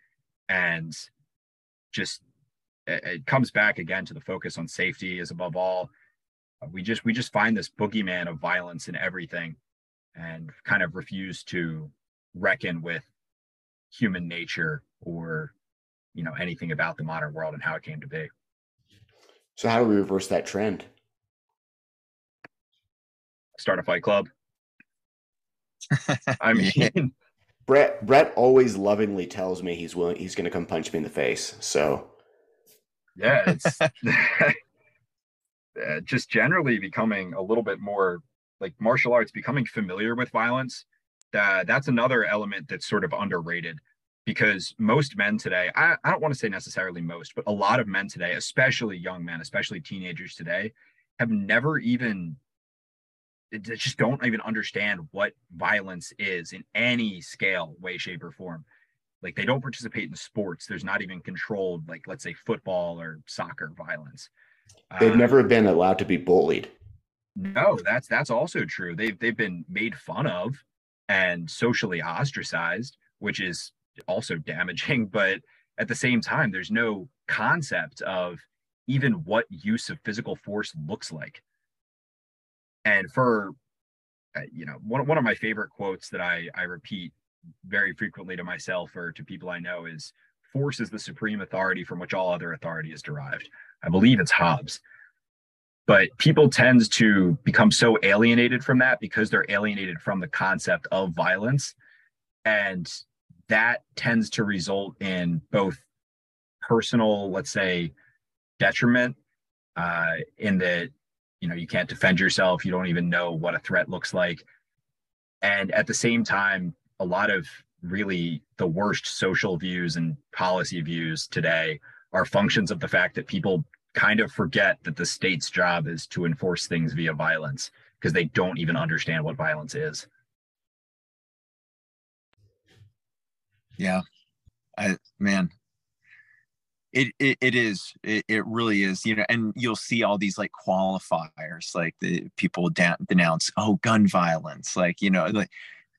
and just it, it comes back again to the focus on safety is above all. We just we just find this boogeyman of violence in everything and kind of refuse to reckon with human nature or you know anything about the modern world and how it came to be. So how do we reverse that trend? Start a fight club I mean, Brett Brett always lovingly tells me he's willing he's going to come punch me in the face. So yeah, it's uh, just generally becoming a little bit more like martial arts becoming familiar with violence. That that's another element that's sort of underrated. because most men today, I, I don't want to say necessarily most, but a lot of men today, especially young men, especially teenagers today, have never even just don't even understand what violence is in any scale, way, shape, or form. Like they don't participate in sports. There's not even controlled, like let's say football or soccer violence. They've uh, never been allowed to be bullied. No, that's that's also true. They've they've been made fun of and socially ostracized, which is also damaging. But at the same time, there's no concept of even what use of physical force looks like. And for uh, you know, one one of my favorite quotes that I I repeat very frequently to myself or to people I know is force is the supreme authority from which all other authority is derived. I believe it's Hobbes. But people tend to become so alienated from that because they're alienated from the concept of violence. And that tends to result in both personal, let's say, detriment uh, in that you know you can't defend yourself you don't even know what a threat looks like and at the same time a lot of really the worst social views and policy views today are functions of the fact that people kind of forget that the state's job is to enforce things via violence because they don't even understand what violence is. Yeah. I man, it, it it is. It, it really is you know and you'll see all these like qualifiers like the people da- denounce oh gun violence like you know like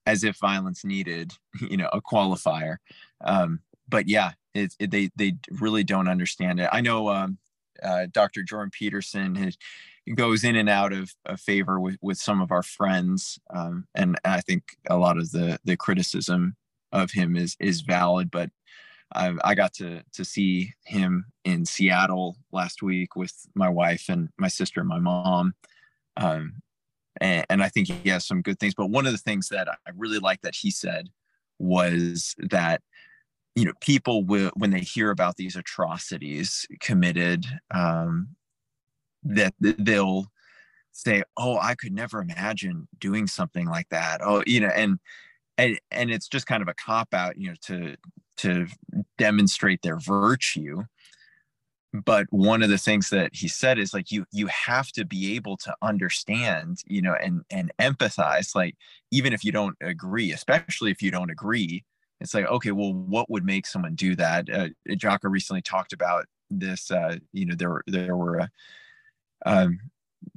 as if violence needed you know a qualifier. Um but yeah it, they they really don't understand it. I know um uh, dr jordan peterson has, goes in and out of, of favor with with some of our friends um and i think a lot of the the criticism of him is is valid but I, I got to to see him in Seattle last week with my wife and my sister and my mom. Um, and, and I think he has some good things. But one of the things that I really like that he said was that you know people will when they hear about these atrocities committed um, that they'll say oh i could never imagine doing something like that oh you know and and and it's just kind of a cop out you know to to demonstrate their virtue. But one of the things that he said is like you you have to be able to understand you know and and empathize like even if you don't agree especially if you don't agree it's like okay well what would make someone do that? Uh, Jocko recently talked about this uh you know there there were uh, um,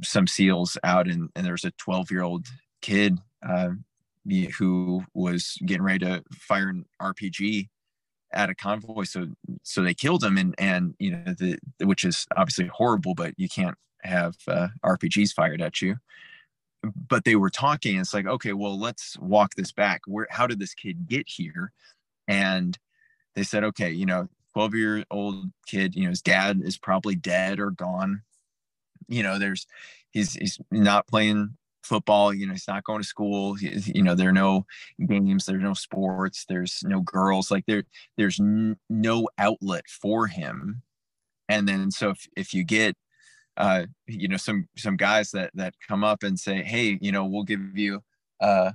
some seals out and and there was a 12 year old kid uh, who was getting ready to fire an rpg at a convoy so so they killed him and and you know the which is obviously horrible but you can't have uh, rpgs fired at you. But they were talking it's like okay well let's walk this back. Where how did this kid get here? And they said okay you know 12 year old kid you know his dad is probably dead or gone. You know there's he's he's not playing football you know he's not going to school you know there are no games there's no sports there's no girls like there there's n- no outlet for him. And then so if, if you get uh you know some some guys that that come up and say hey you know we'll give you uh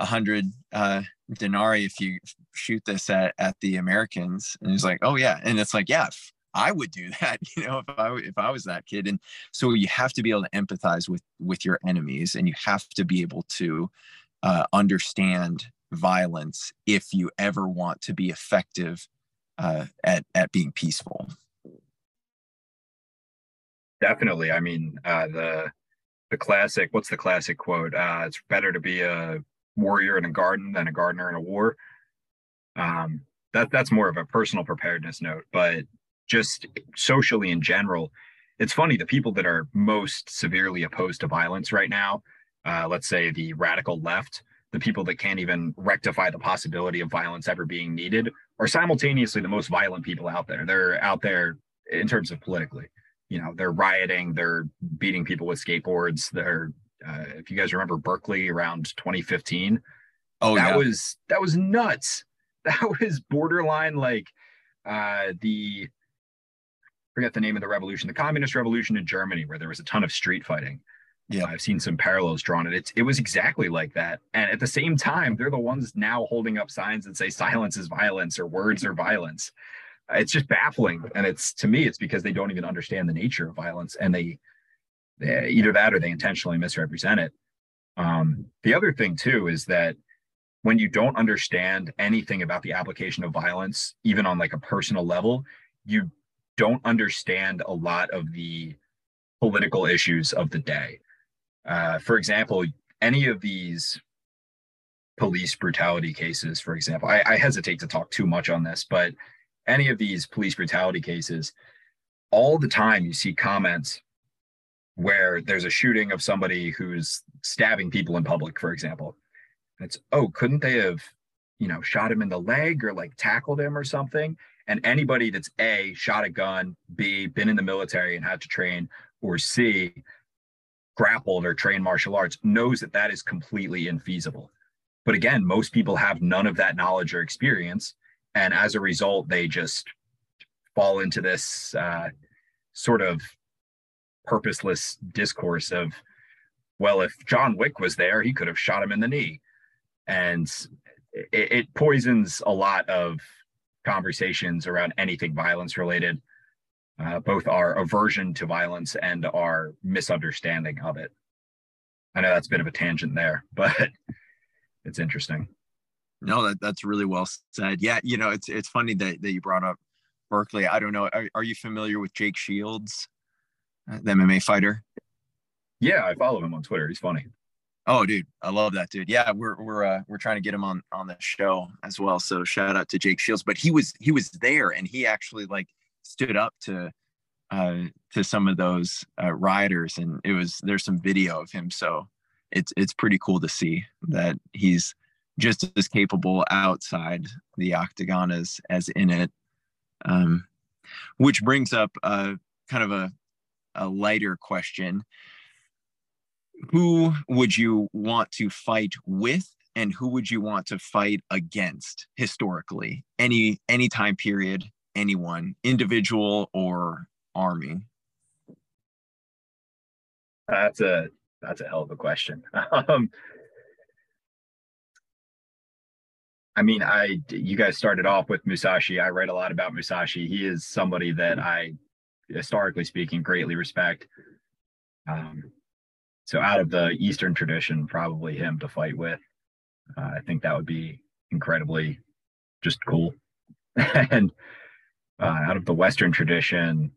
a hundred uh denarii if you shoot this at at the americans and he's like oh yeah and it's like yeah I would do that, you know, if I if I was that kid. And so you have to be able to empathize with with your enemies, and you have to be able to uh, understand violence if you ever want to be effective uh, at at being peaceful. Definitely. I mean, uh, the the classic. What's the classic quote? Uh, it's better to be a warrior in a garden than a gardener in a war. Um, that that's more of a personal preparedness note, but just socially in general, it's funny the people that are most severely opposed to violence right now, uh, let's say the radical left, the people that can't even rectify the possibility of violence ever being needed, are simultaneously the most violent people out there. They're out there in terms of politically. You know, they're rioting, they're beating people with skateboards. They're, uh, if you guys remember Berkeley around 2015, oh that yeah. was that was nuts. That was borderline like uh, the forget the name of the revolution, the communist revolution in Germany, where there was a ton of street fighting. Yeah, I've seen some parallels drawn. And It it's, it was exactly like that. And at the same time, they're the ones now holding up signs that say "silence is violence" or "words are violence." It's just baffling, and it's to me, it's because they don't even understand the nature of violence, and they, they either that or they intentionally misrepresent it. Um, the other thing too is that when you don't understand anything about the application of violence, even on like a personal level, you don't understand a lot of the political issues of the day. Uh, for example, any of these police brutality cases, for example, I, I hesitate to talk too much on this, but any of these police brutality cases, all the time you see comments where there's a shooting of somebody who's stabbing people in public, for example. it's, oh, couldn't they have, you know, shot him in the leg or like tackled him or something? And anybody that's A, shot a gun, B, been in the military and had to train, or C, grappled or trained martial arts knows that that is completely infeasible. But again, most people have none of that knowledge or experience. And as a result, they just fall into this uh, sort of purposeless discourse of, well, if John Wick was there, he could have shot him in the knee. And it, it poisons a lot of conversations around anything violence related, uh, both our aversion to violence and our misunderstanding of it. I know that's a bit of a tangent there, but it's interesting. No, that, that's really well said. Yeah, you know, it's it's funny that, that you brought up Berkeley. I don't know. Are, are you familiar with Jake Shields? the MMA fighter? Yeah, I follow him on Twitter. He's funny. Oh, dude, I love that dude. Yeah, we're we're uh, we're trying to get him on on the show as well. So shout out to Jake Shields. But he was he was there, and he actually like stood up to uh, to some of those uh, rioters, and it was there's some video of him. So it's it's pretty cool to see that he's just as capable outside the octagon as as in it. Um, which brings up uh, kind of a a lighter question who would you want to fight with and who would you want to fight against historically any any time period anyone individual or army that's a that's a hell of a question um I mean, I you guys started off with Musashi. I write a lot about Musashi. He is somebody that I historically speaking, greatly respect. Um, so out of the Eastern tradition, probably him to fight with. Uh, I think that would be incredibly just cool. and uh, out of the Western tradition,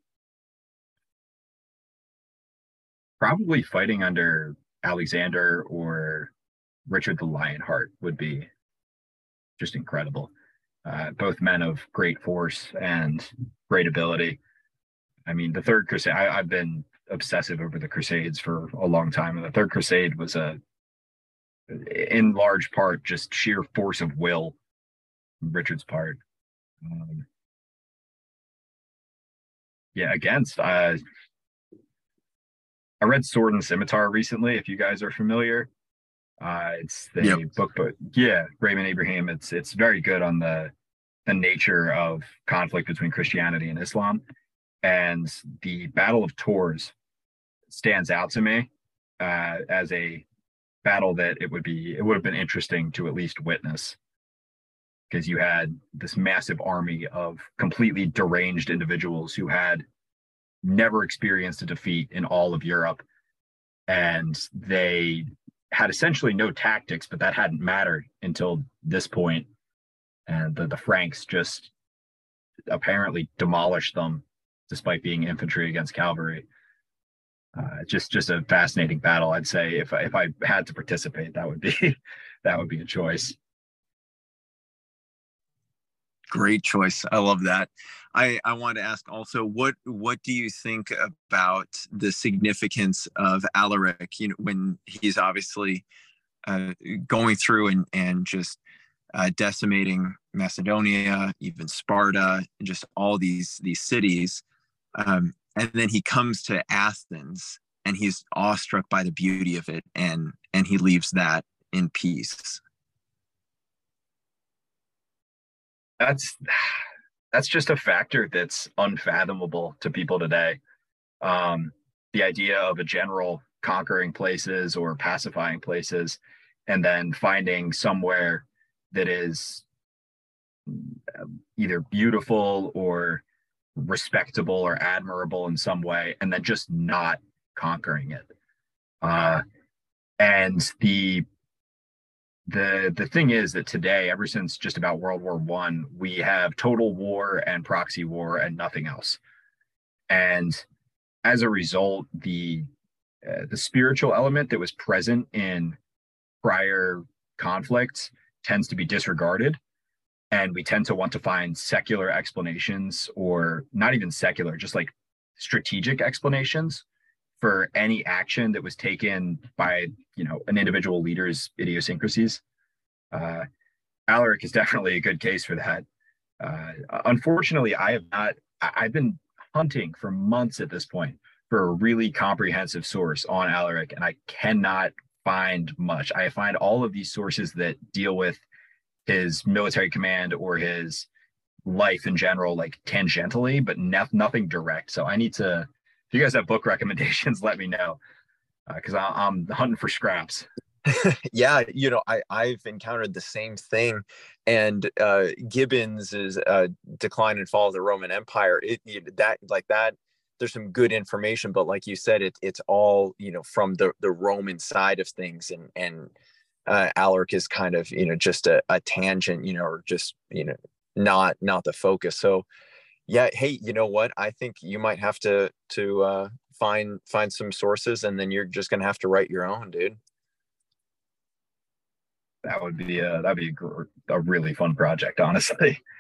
probably fighting under Alexander or Richard the Lionheart would be just incredible. Uh, both men of great force and great ability. I mean, the Third Crusade. I, have been obsessive over the Crusades for a long time, and the Third Crusade was a, in large part, just sheer force of will, Richard's part. Um, yeah, against. Uh, I read Sword and Scimitar recently. If you guys are familiar, uh, it's the yep. book, but yeah, Raymond Ibrahim. It's it's very good on the the nature of conflict between Christianity and Islam and the Battle of Tours stands out to me uh, as a battle that it would be it would have been interesting to at least witness. Because you had this massive army of completely deranged individuals who had never experienced a defeat in all of Europe and they had essentially no tactics but that hadn't mattered until this point and the, the Franks just apparently demolished them despite being infantry against cavalry. Uh, just just a fascinating battle. I'd say if if I had to participate, that would be that would be a choice. Great choice. I love that. I I want to ask also what what do you think about the significance of Alaric? You know, when he's obviously uh, going through and and just uh, decimating Macedonia, even Sparta, and just all these these cities. Um, and then he comes to Athens and he's awestruck by the beauty of it and and he leaves that in peace. That's that's just a factor that's unfathomable to people today. Um, the idea of a general conquering places or pacifying places and then finding somewhere that is either beautiful or respectable or admirable in some way and then just not conquering it. Uh, and the the the thing is that today ever since just about world war one we have total war and proxy war and nothing else. And as a result the uh, the spiritual element that was present in prior conflicts tends to be disregarded and we tend to want to find secular explanations or not even secular just like strategic explanations for any action that was taken by you know an individual leader's idiosyncrasies. Uh, alaric is definitely a good case for that. Uh, unfortunately i have not i've been hunting for months at this point for a really comprehensive source on alaric and i cannot find much. I find all of these sources that deal with his military command or his life in general, like tangentially, but ne- nothing direct. So I need to, if you guys have book recommendations, let me know because uh, I'm hunting for scraps. yeah, you know, I I've encountered the same thing, and uh, Gibbon's is uh, decline and fall of the Roman Empire. It, it that like that. There's some good information, but like you said, it it's all you know from the the Roman side of things, and and uh, Alaric is kind of you know just a, a tangent, you know, or just you know not not the focus. So yeah, hey, you know what? I think you might have to to uh, find find some sources, and then you're just gonna have to write your own, dude. That would be a that'd be a, a really fun project, honestly.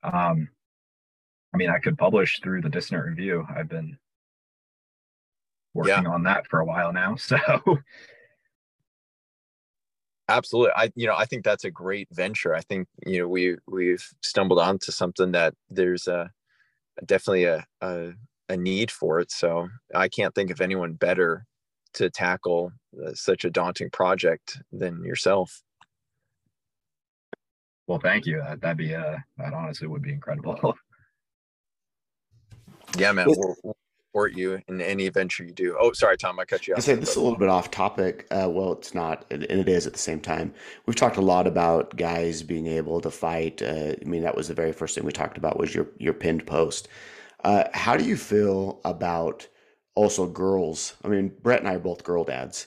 Um, I mean, I could publish through the Dissident Review. I've been working yeah. on that for a while now, so absolutely i you know i think that's a great venture i think you know we we've stumbled onto something that there's a definitely a, a, a need for it so i can't think of anyone better to tackle uh, such a daunting project than yourself. Well thank you that, that'd be uh that honestly would be incredible. Yeah man we'll, support you in any venture you do. Oh, sorry, Tom, I cut you off. I say this is a little bit off topic. Uh, well, it's not, and it is at the same time. We've talked a lot about guys being able to fight. Uh, I mean, that was the very first thing we talked about was your your pinned post. Uh, how do you feel about also girls? I mean, Brett and I are both girl dads,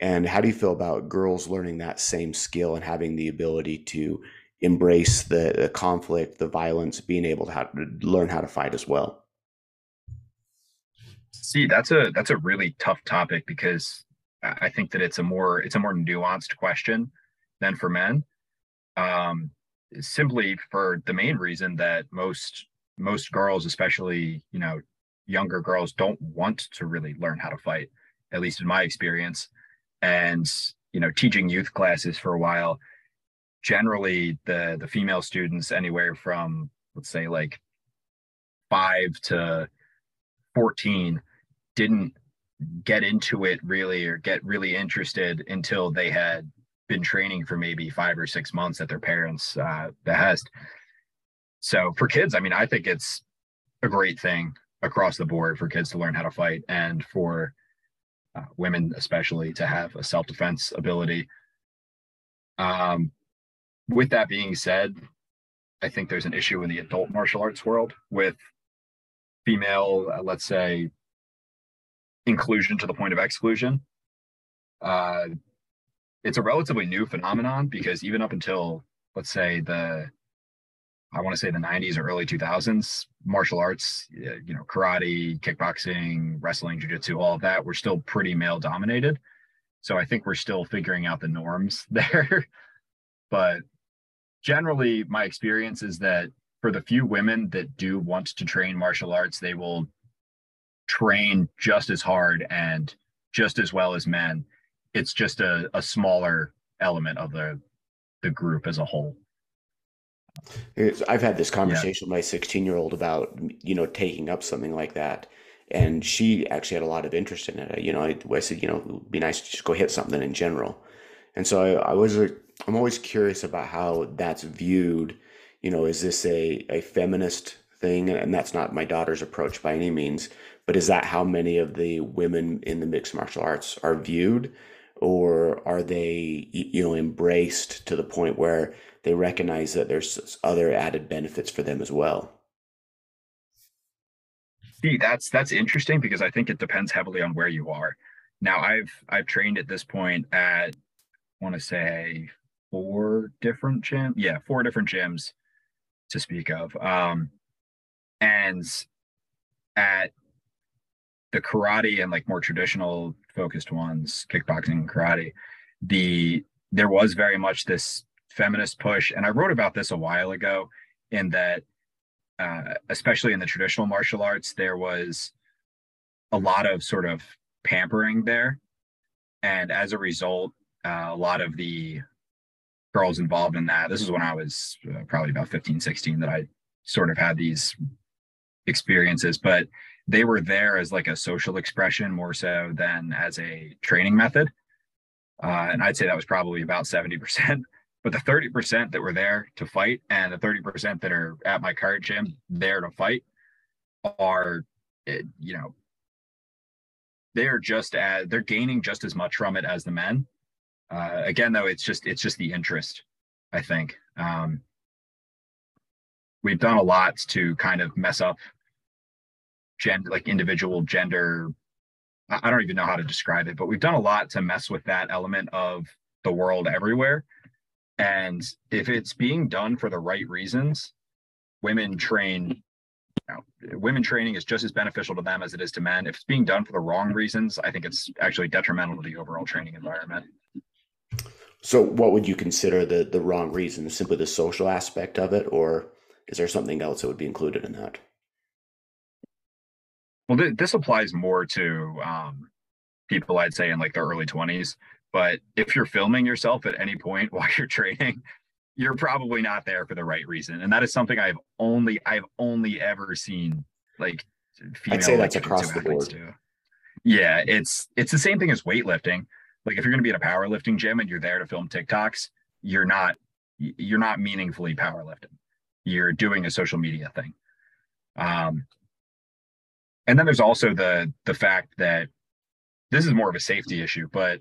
and how do you feel about girls learning that same skill and having the ability to embrace the, the conflict, the violence, being able to, to learn how to fight as well? See, that's a that's a really tough topic because I think that it's a more it's a more nuanced question than for men. Um, simply for the main reason that most most girls, especially you know younger girls, don't want to really learn how to fight. At least in my experience, and you know, teaching youth classes for a while, generally the the female students anywhere from let's say like five to 14 didn't get into it really or get really interested until they had been training for maybe five or six months at their parents' uh, behest. So for kids, I mean, I think it's a great thing across the board for kids to learn how to fight and for uh, women especially to have a self-defense ability. Um, with that being said, I think there's an issue in the adult martial arts world with female, uh, let's say, inclusion to the point of exclusion. Uh, it's a relatively new phenomenon because even up until let's say the I want to say the 90s or early 2000s, martial arts, you know, karate, kickboxing, wrestling, jiu-jitsu, all of that were still pretty male dominated. So I think we're still figuring out the norms there. but generally my experience is that for the few women that do want to train martial arts, they will train just as hard and just as well as men. It's just a, a smaller element of the the group as a whole. I've had this conversation yeah. with my 16 year old about you know taking up something like that, and she actually had a lot of interest in it. You know, I, I said you know it would be nice to just go hit something in general, and so I, I was uh, I'm always curious about how that's viewed. You know, is this a a feminist thing? And that's not my daughter's approach by any means but is that how many of the women in the mixed martial arts are viewed? Or are they, you know, embraced to the point where they recognize that there's other added benefits for them as well? See, that's that's interesting because I think it depends heavily on where you are. Now, I've I've trained at this point at I want to say four different gyms. Yeah, four different gyms to speak of. Um, and at the karate and like more traditional focused ones, kickboxing karate, the there was very much this feminist push. And I wrote about this a while ago in that uh, especially in the traditional martial arts, there was a lot of sort of pampering there. And as a result, uh, a lot of the girls involved in that, this is when I was uh, probably about 15, 16, that I sort of had these experiences, but they were there as like a social expression more so than as a training method. Uh, and I'd say that was probably about 70%. But the 30% that were there to fight and the 30% that are at my card gym there to fight are, eh, you know, they're just as they're gaining just as much from it as the men. Uh, again, though, it's just it's just the interest. I think um, we've done a lot to kind of mess up gender, like individual gender. I don't even know how to describe it, but we've done a lot to mess with that element of the world everywhere and if it's being done for the right reasons, women train, women training is just as beneficial to them as it is to men. If it's being done for the wrong reasons, I think it's actually detrimental to the overall training environment. So, what would you consider the the wrong reason? Simply the social aspect of it, or is there something else that would be included in that? Well, th- this applies more to um, people, I'd say, in like their early twenties. But if you're filming yourself at any point while you're training, you're probably not there for the right reason. And that is something I've only I've only ever seen like female I'd say that's across the board. Do. Yeah, it's it's the same thing as weightlifting. Like if you're going to be at a powerlifting gym and you're there to film TikToks, you're not you're not meaningfully powerlifting. You're doing a social media thing. Um, and then there's also the the fact that this is more of a safety issue, but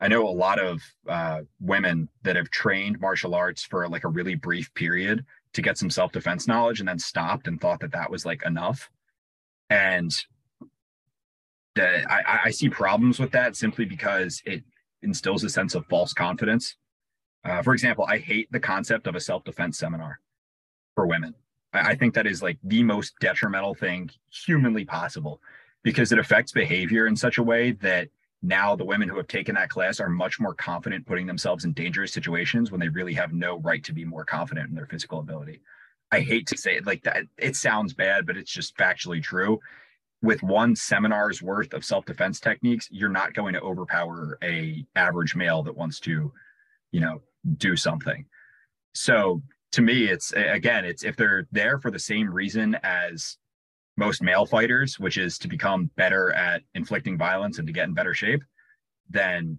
I know a lot of uh, women that have trained martial arts for like a really brief period to get some self defense knowledge and then stopped and thought that that was like enough. And the, I, I see problems with that simply because it instills a sense of false confidence. Uh, for example, I hate the concept of a self defense seminar for women. I, think that is like the most detrimental thing humanly possible because it affects behavior in such a way that now the women who have taken that class are much more confident putting themselves in dangerous situations when they really have no right to be more confident in their physical ability. I hate to say it like that. It sounds bad, but it's just factually true. With one seminar's worth of self-defense techniques, you're not going to overpower a average male that wants to, you know, do something. So to me, it's again, it's if they're there for the same reason as most male fighters, which is to become better at inflicting violence and to get in better shape, then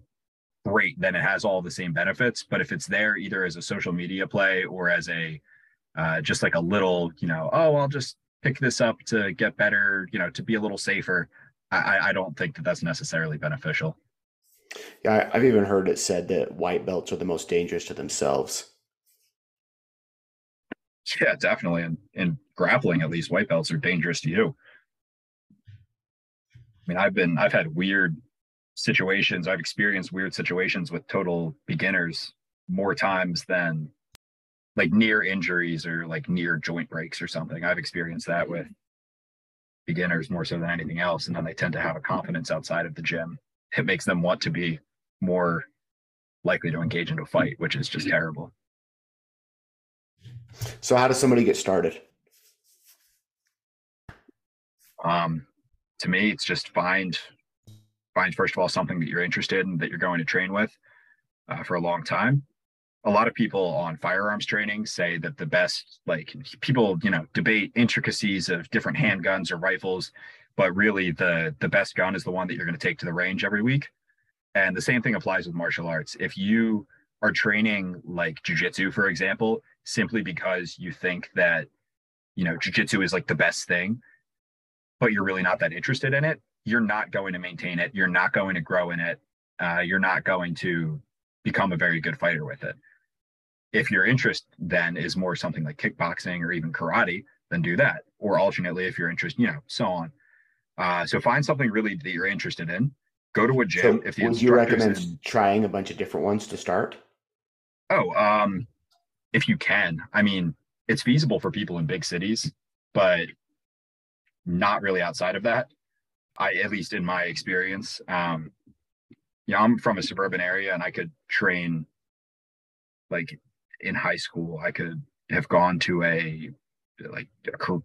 great. Then it has all the same benefits. But if it's there either as a social media play or as a uh, just like a little, you know, oh, I'll just pick this up to get better, you know, to be a little safer. I, I don't think that that's necessarily beneficial. Yeah, I've even heard it said that white belts are the most dangerous to themselves. Yeah, definitely. And in grappling, at least white belts are dangerous to you. I mean, I've been I've had weird situations. I've experienced weird situations with total beginners more times than like near injuries or like near joint breaks or something. I've experienced that with beginners more so than anything else. And then they tend to have a confidence outside of the gym. It makes them want to be more likely to engage into a fight, which is just terrible. So, how does somebody get started? Um, to me, it's just find find first of all something that you're interested in that you're going to train with uh, for a long time. A lot of people on firearms training say that the best, like people, you know, debate intricacies of different handguns or rifles, but really the the best gun is the one that you're going to take to the range every week. And the same thing applies with martial arts. If you are training like jujitsu, for example, simply because you think that, you know, jujitsu is like the best thing, but you're really not that interested in it, you're not going to maintain it. You're not going to grow in it. Uh, you're not going to become a very good fighter with it. If your interest then is more something like kickboxing or even karate, then do that. Or alternately, if you're interested, you know, so on. Uh, so find something really that you're interested in. Go to a gym. So if the would you recommend in, trying a bunch of different ones to start? Oh, um, if you can. I mean, it's feasible for people in big cities, but not really outside of that. I, at least in my experience, um, you know, I'm from a suburban area and I could train like in high school. I could have gone to a like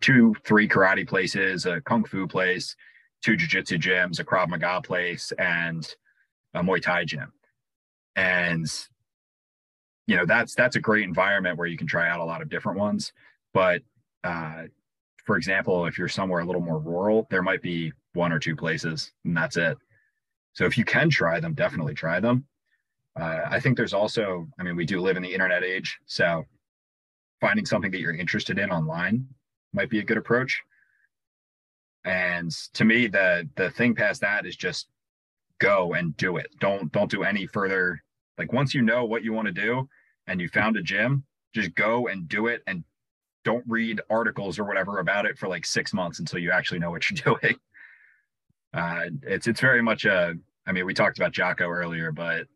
two, three karate places, a kung fu place, two jujitsu gyms, a Krav Maga place, and a Muay Thai gym. And you know that's that's a great environment where you can try out a lot of different ones. But uh, for example, if you're somewhere a little more rural, there might be one or two places, and that's it. So if you can try them, definitely try them. Uh, I think there's also, I mean, we do live in the internet age, so finding something that you're interested in online might be a good approach. And to me, the the thing past that is just go and do it. Don't don't do any further. Like once you know what you want to do and you found a gym, just go and do it and don't read articles or whatever about it for like six months until you actually know what you're doing. Uh, it's it's very much a. I mean, we talked about Jocko earlier, but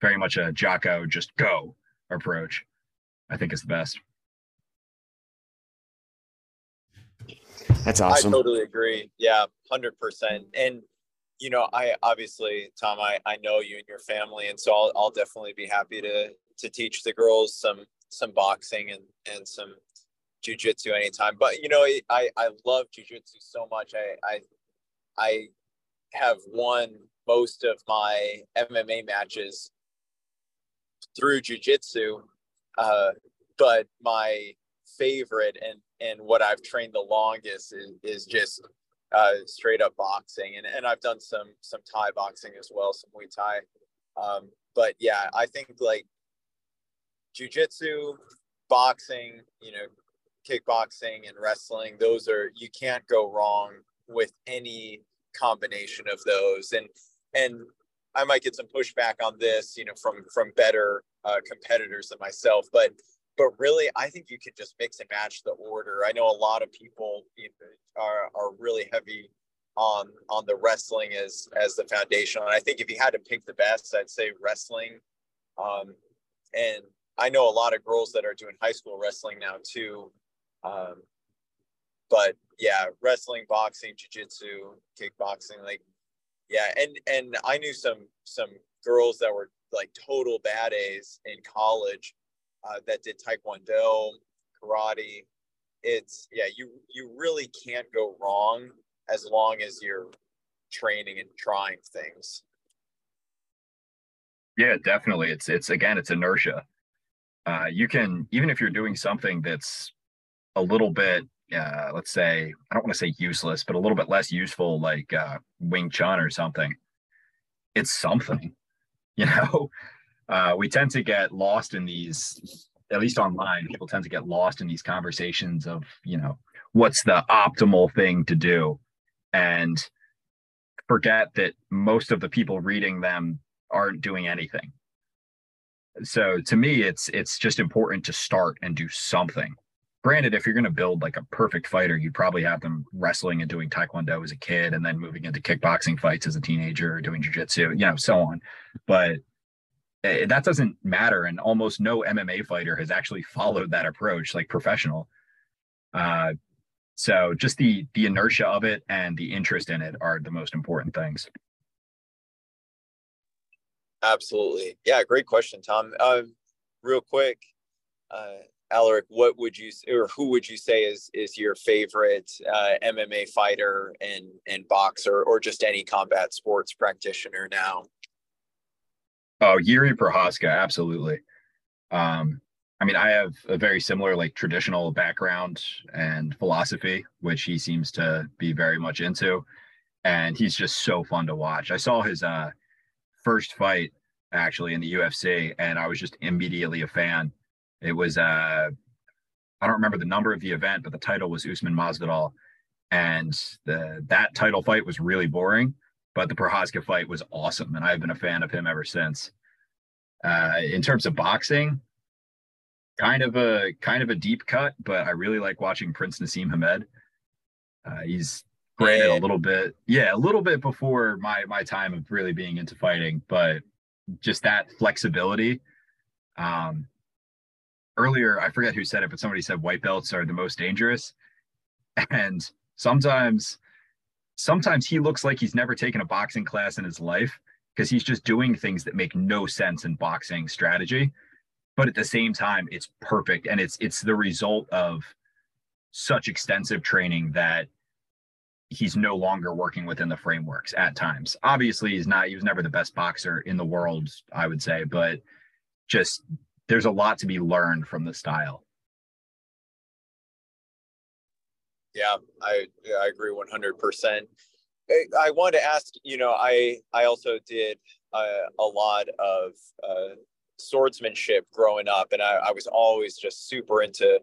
very much a Jocko just go approach. I think is the best. That's awesome. I totally agree. Yeah, hundred percent. And you know, I obviously, Tom, I, I know you and your family, and so I'll, I'll definitely be happy to to teach the girls some some boxing and and some jujitsu anytime. But you know, I I love jujitsu so much. I I I have won most of my MMA matches through jujitsu, uh, but my favorite and and what I've trained the longest is, is just uh, straight up boxing, and and I've done some some Thai boxing as well, some Muay Thai. Um, but yeah, I think like jujitsu, boxing, you know, kickboxing and wrestling, those are you can't go wrong with any combination of those. And and I might get some pushback on this, you know, from from better uh, competitors than myself, but but really, I think you could just mix and match the order. I know a lot of people are are really heavy on on the wrestling as as the foundation. And I think if you had to pick the best, I'd say wrestling. Um, and I know a lot of girls that are doing high school wrestling now too. Um, but yeah, wrestling, boxing, jiu-jitsu, kickboxing, like yeah, and and I knew some some girls that were like total bad A's in college uh, that did taekwondo, karate. It's yeah, you you really can't go wrong as long as you're training and trying things. Yeah, definitely. It's it's again, it's inertia. Uh, you can even if you're doing something that's a little bit uh, let's say I don't want to say useless, but a little bit less useful, like uh, Wing Chun or something. It's something, you know. Uh, we tend to get lost in these, at least online. People tend to get lost in these conversations of, you know, what's the optimal thing to do, and forget that most of the people reading them aren't doing anything. So to me, it's it's just important to start and do something granted, if you're going to build like a perfect fighter, you'd probably have them wrestling and doing taekwondo as a kid, and then moving into kickboxing fights as a teenager, or doing jujitsu, you know, so on. But that doesn't matter, and almost no MMA fighter has actually followed that approach, like professional. Uh, so just the the inertia of it and the interest in it are the most important things. Absolutely, yeah. Great question, Tom. Uh, real quick, uh, Alaric, what would you or who would you say is is your favorite uh, MMA fighter and and boxer, or just any combat sports practitioner now? Oh, Jiri Prochazka, absolutely. Um, I mean, I have a very similar like traditional background and philosophy, which he seems to be very much into, and he's just so fun to watch. I saw his uh, first fight actually in the UFC, and I was just immediately a fan it was uh, I don't remember the number of the event, but the title was Usman Masvidal, and the that title fight was really boring, but the Prochazka fight was awesome, and I've been a fan of him ever since. Uh, in terms of boxing, kind of a kind of a deep cut, but I really like watching Prince Naseem Hamed. Uh, he's granted a little bit, yeah, a little bit before my my time of really being into fighting, but just that flexibility. Um, earlier, I forget who said it, but somebody said white belts are the most dangerous, and sometimes, sometimes he looks like he's never taken a boxing class in his life because he's just doing things that make no sense in boxing strategy. But at the same time it's perfect and it's it's the result of such extensive training that he's no longer working within the frameworks at times. Obviously he's not he was never the best boxer in the world i would say but just there's a lot to be learned from the style yeah i i agree 100% i wanted to ask you know i i also did uh, a lot of uh, swordsmanship growing up, and I, I was always just super into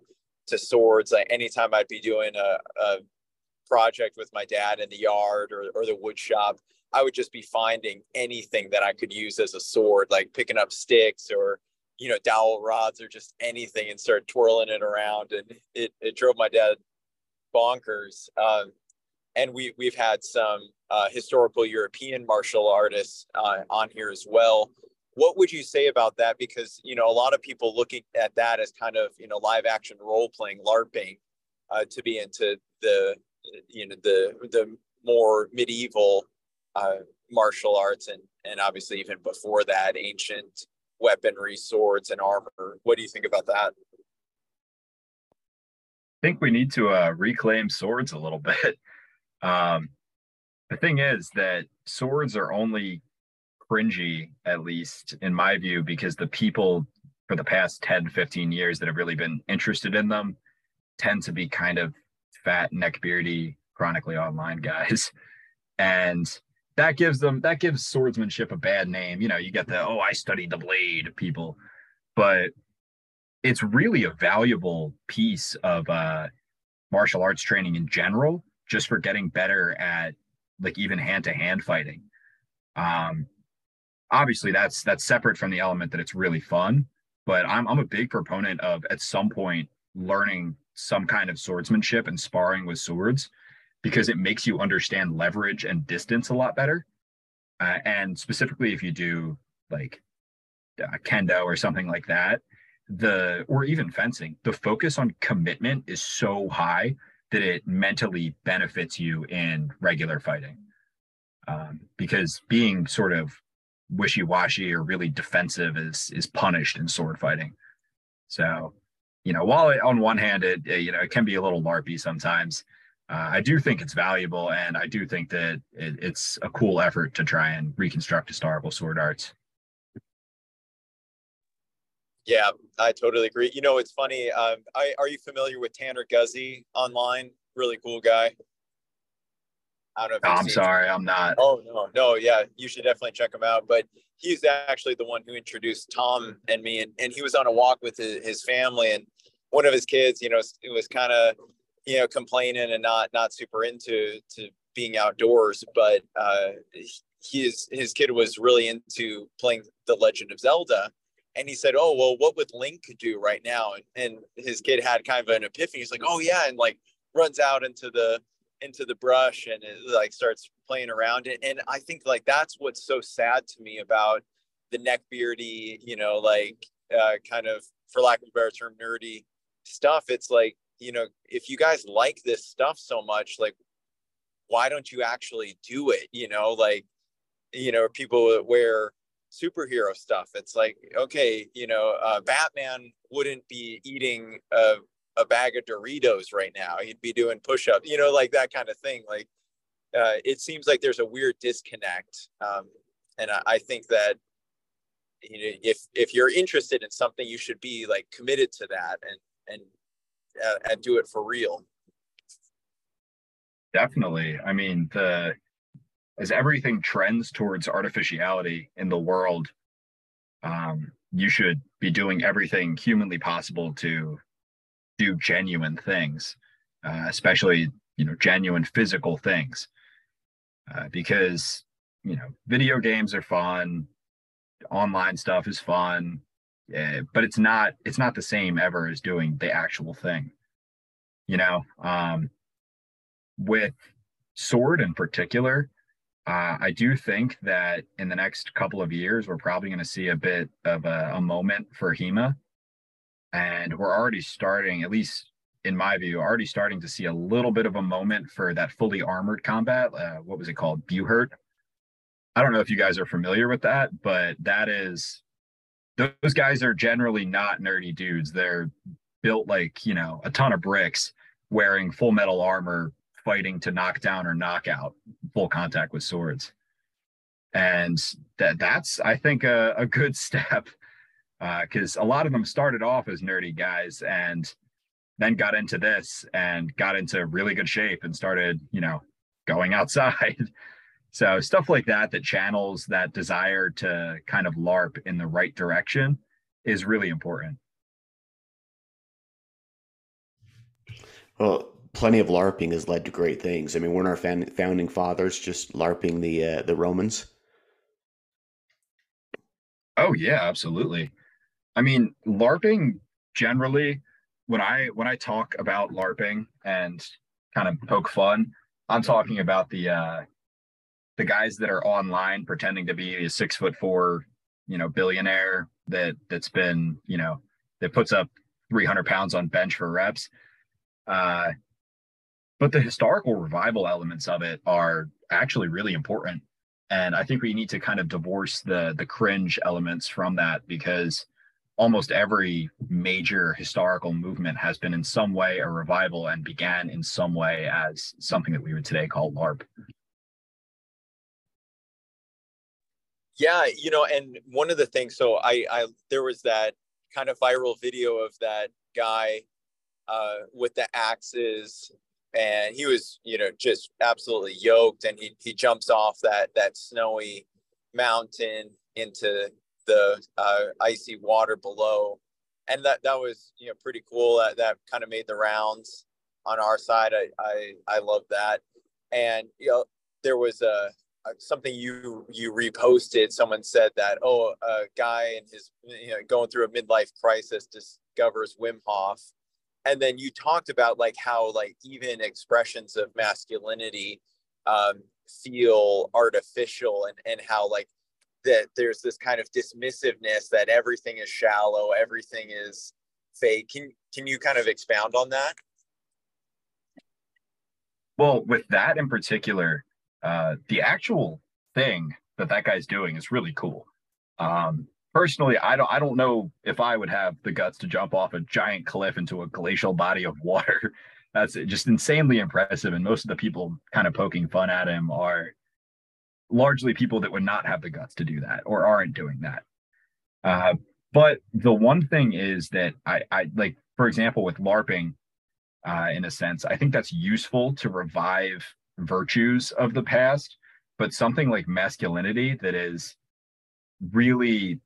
to swords. Like anytime I'd be doing a, a project with my dad in the yard or, or the wood shop, I would just be finding anything that I could use as a sword, like picking up sticks or you know dowel rods or just anything, and start twirling it around, and it it drove my dad bonkers. Um, and we we've had some uh, historical European martial artists uh, on here as well. What would you say about that? Because you know a lot of people looking at that as kind of you know live action role playing larping uh, to be into the you know the the more medieval uh, martial arts and and obviously even before that ancient weaponry swords and armor. What do you think about that think we need to uh, reclaim swords a little bit um, the thing is that swords are only cringy, at least in my view, because the people for the past 10, 15 years that have really been interested in them tend to be kind of fat, neckbeardy, chronically online guys. And that gives them that gives swordsmanship a bad name. You know, you get the oh, I studied the blade people, but it's really a valuable piece of uh martial arts training in general, just for getting better at like even hand to hand fighting. Um, obviously that's that's separate from the element that it's really fun but I'm, I'm a big proponent of at some point learning some kind of swordsmanship and sparring with swords because it makes you understand leverage and distance a lot better uh, and specifically if you do like uh, kendo or something like that the or even fencing the focus on commitment is so high that it mentally benefits you in regular fighting um, because being sort of wishy-washy or really defensive is is punished in sword fighting. So, you know, while on one hand it, you know it can be a little larpy sometimes, uh, I do think it's valuable, and I do think that it, it's a cool effort to try and reconstruct historical sword arts. Yeah, I totally agree. You know, it's funny. Um, I, are you familiar with Tanner Guzzi online? Really cool guy. I don't know. Oh, I'm sorry, I'm not. Oh no, no, yeah, you should definitely check him out. But he's actually the one who introduced Tom and me, and, and he was on a walk with his, his family, and one of his kids, you know, it was kind of, you know, complaining and not not super into to being outdoors, but uh, his his kid was really into playing the Legend of Zelda, and he said, "Oh well, what would Link do right now?" And, and his kid had kind of an epiphany. He's like, "Oh yeah," and like runs out into the into the brush and it like starts playing around it. And I think like that's what's so sad to me about the neckbeardy, you know, like uh, kind of for lack of a better term, nerdy stuff. It's like, you know, if you guys like this stuff so much, like why don't you actually do it? You know, like, you know, people wear superhero stuff. It's like, okay, you know, uh, Batman wouldn't be eating a a bag of Doritos right now. He'd be doing push-ups, you know, like that kind of thing. Like uh, it seems like there's a weird disconnect, um, and I, I think that you know if if you're interested in something, you should be like committed to that and and uh, and do it for real. Definitely. I mean, the as everything trends towards artificiality in the world, um, you should be doing everything humanly possible to do genuine things, uh, especially you know genuine physical things. Uh, because you know video games are fun online stuff is fun yeah, but it's not it's not the same ever as doing the actual thing you know? Um with sword in particular uh, I do think that in the next couple of years, we're probably going to see a bit of a, a, moment for HEMA. And we're already starting, at least in my view, already starting to see a little bit of a moment for that fully armored combat. Uh, what was it called? Buhurt. I don't know if you guys are familiar with that, but that is those guys are generally not nerdy dudes. They're built like, you know, a ton of bricks wearing full metal armor, fighting to knock down or knock out full contact with swords. And that that's I think a, a good step because uh, a lot of them started off as nerdy guys and then got into this and got into really good shape and started, you know, going outside. so stuff like that that channels that desire to kind of LARP in the right direction is really important. Well, plenty of LARPing has led to great things. I mean, weren't our founding fathers just LARPing the uh, the Romans? Oh yeah, absolutely. I mean, LARPing generally when I when I talk about LARPing and kind of poke fun, I'm talking about the uh the guys that are online pretending to be a six foot four, you know, billionaire that that's been, you know, that puts up 300 pounds on bench for reps. Uh, but the historical revival elements of it are actually really important. And I think we need to kind of divorce the the cringe elements from that because almost every major historical movement has been in some way a revival and began in some way as something that we would today call LARP. Yeah, you know, and one of the things, so I, I there was that kind of viral video of that guy uh, with the axes, and he was, you know, just absolutely yoked, and he he jumps off that that snowy mountain into the uh, icy water below, and that that was you know pretty cool. That that kind of made the rounds on our side. I I I love that, and you know there was a, a something you you reposted. Someone said that oh a guy and his you know going through a midlife crisis discovers Wim Hof and then you talked about like how like even expressions of masculinity um, feel artificial and and how like that there's this kind of dismissiveness that everything is shallow, everything is fake. Can can you kind of expound on that? Well, with that in particular, uh, the actual thing that that guy's doing is really cool. Um, personally, I don't I don't know if I would have the guts to jump off a giant cliff into a glacial body of water. That's just insanely impressive, and most of the people kind of poking fun at him are largely people that would not have the guts to do that or aren't doing that. Uh, but the one thing is that I, I like, for example, with LARPing, uh, in a sense, I think that's useful to revive virtues of the past, but something like masculinity that is really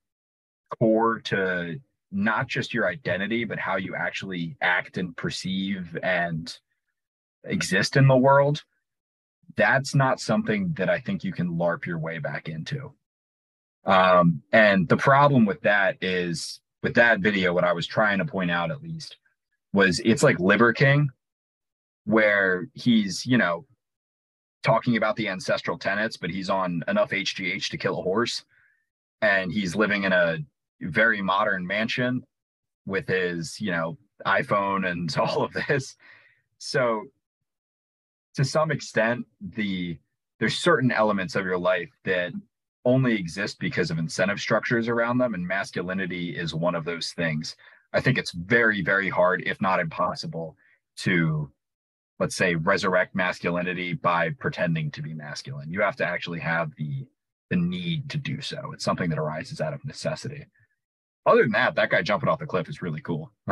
core to not just your identity, but how you actually act and perceive and exist in the world that's not something that I think you can LARP your way back into. Um, and the problem with that is with that video, what I was trying to point out at least was it's like Liver King, where he's, you know, talking about the ancestral tenets, but he's on enough HGH to kill a horse. And he's living in a very modern mansion with his, you know, iPhone and all of this. So to some extent the there's certain elements of your life that only exist because of incentive structures around them and masculinity is one of those things. I think it's very very hard if not impossible to let's say resurrect masculinity by pretending to be masculine. You have to actually have the the need to do so. It's something that arises out of necessity other than that that guy jumping off the cliff is really cool.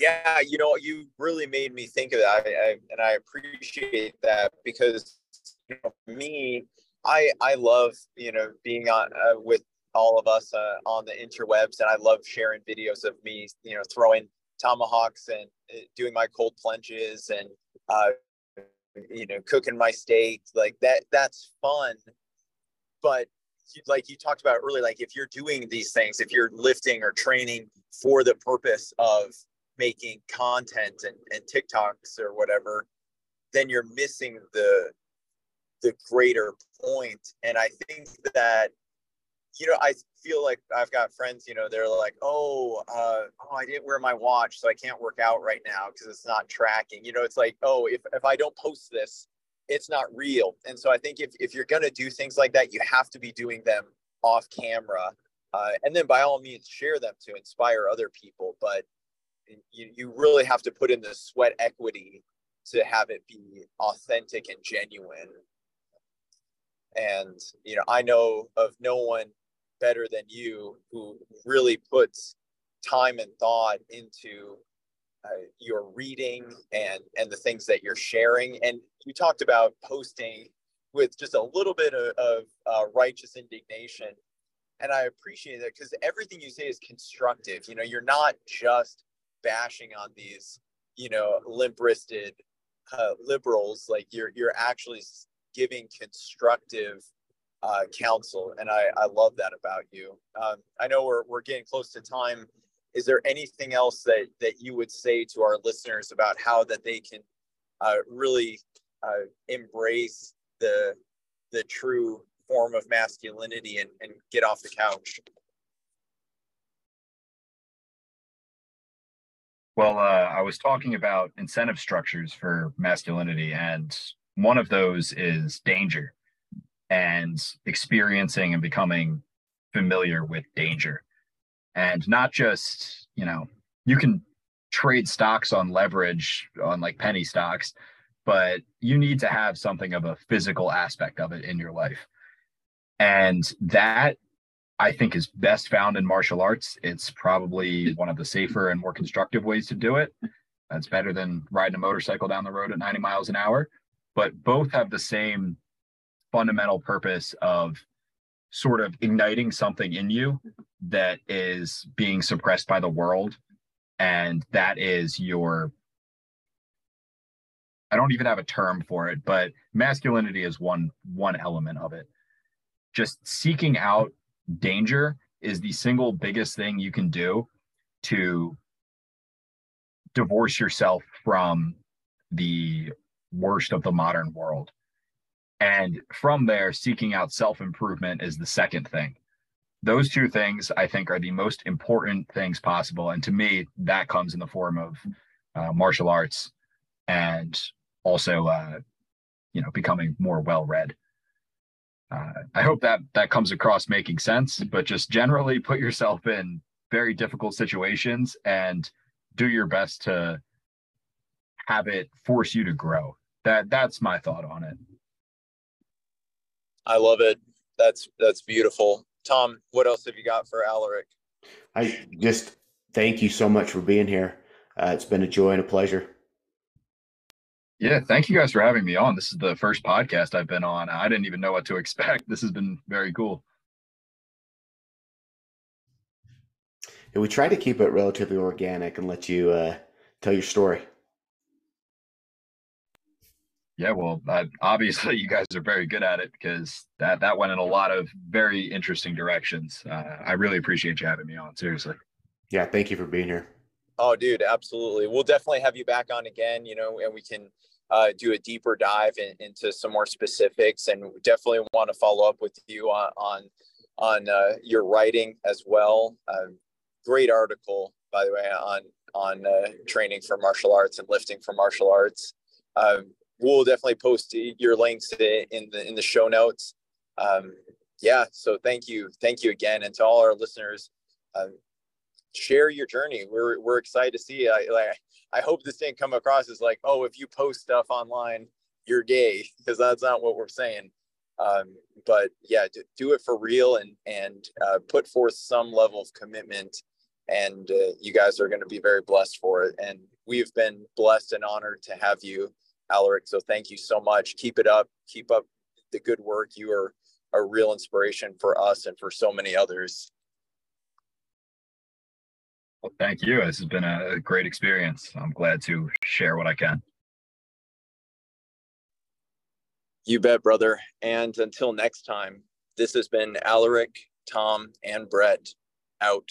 Yeah you know you really made me think of that. I, I, and i appreciate that because you know, me i i love you know being on uh, with all of us uh, on the interwebs and i love sharing videos of me you know throwing tomahawks and uh, doing my cold plunges and uh, you know cooking my steak like that that's fun. But like you talked about earlier like if you're doing these things if you're lifting or training for the purpose of making content and, and tiktoks or whatever then you're missing the the greater point. and i think that you know, I feel like I've got friends, you know, they're like, oh, uh, oh, I didn't wear my watch, so I can't work out right now because it's not tracking. You know, it's like, oh, if, if I don't post this, it's not real. And so I think if, if you're going to do things like that, you have to be doing them off camera. Uh, and then by all means, share them to inspire other people. But you, you really have to put in the sweat equity to have it be authentic and genuine. And, you know, I know of no one better than you who really puts time and thought into uh, your reading and and the things that you're sharing and you talked about posting with just a little bit of, of uh, righteous indignation and i appreciate that because everything you say is constructive you know you're not just bashing on these you know limp-wristed uh, liberals like you're you're actually giving constructive uh, counsel, and I, I love that about you. Um, I know we're, we're getting close to time. Is there anything else that, that you would say to our listeners about how that they can uh, really uh, embrace the the true form of masculinity and, and get off the couch? Well, uh, I was talking about incentive structures for masculinity, and one of those is danger and experiencing and becoming familiar with danger and not just you know you can trade stocks on leverage on like penny stocks but you need to have something of a physical aspect of it in your life. And that i think is best found in martial arts. It's probably one of the safer and more constructive ways to do it. That's better than riding a motorcycle down the road at 90 miles an hour. But both have the same fundamental purpose of sort of igniting something in you that is being suppressed by the world. And that is your I don't even have a term for it, but masculinity is one one element of it. Just seeking out danger is the single biggest thing you can do to divorce yourself from the worst of the modern world. And from there, seeking out self improvement is the second thing. Those two things, I think, are the most important things possible. And to me, that comes in the form of uh, martial arts and also, uh, you know, becoming more well read. Uh, I hope that that comes across making sense, but just generally put yourself in very difficult situations and do your best to have it force you to grow. That that's my thought on it. I love it. That's that's beautiful. Tom, what else have you got for Alaric? I just thank you so much for being here. Uh, it's been a joy and a pleasure. Yeah, thank you guys for having me on. This is the first podcast I've been on. I didn't even know what to expect. This has been very cool. And we try to keep it relatively organic and let you uh, tell your story. Yeah, well, uh, obviously you guys are very good at it because that that went in a lot of very interesting directions. Uh, I really appreciate you having me on. Seriously. Yeah, thank you for being here. Oh, dude, absolutely. We'll definitely have you back on again. You know, and we can uh, do a deeper dive in, into some more specifics, and definitely want to follow up with you on on on uh, your writing as well. Um, great article, by the way, on on uh, training for martial arts and lifting for martial arts. Um, we'll definitely post your links in the in the show notes. Um, yeah, so thank you, thank you again, and to all our listeners, um, share your journey. We're we're excited to see. I like. I hope this didn't come across as like, oh, if you post stuff online, you're gay, because that's not what we're saying. Um, but yeah, do, it for real and and uh, put forth some level of commitment, and uh, you guys are going to be very blessed for it. And we've been blessed and honored to have you Alaric. So thank you so much. Keep it up. Keep up the good work. You are a real inspiration for us and for so many others. Well, thank you. This has been a great experience. I'm glad to share what I can. You bet, brother. And until next time, this has been Alaric, Tom, and Brett out.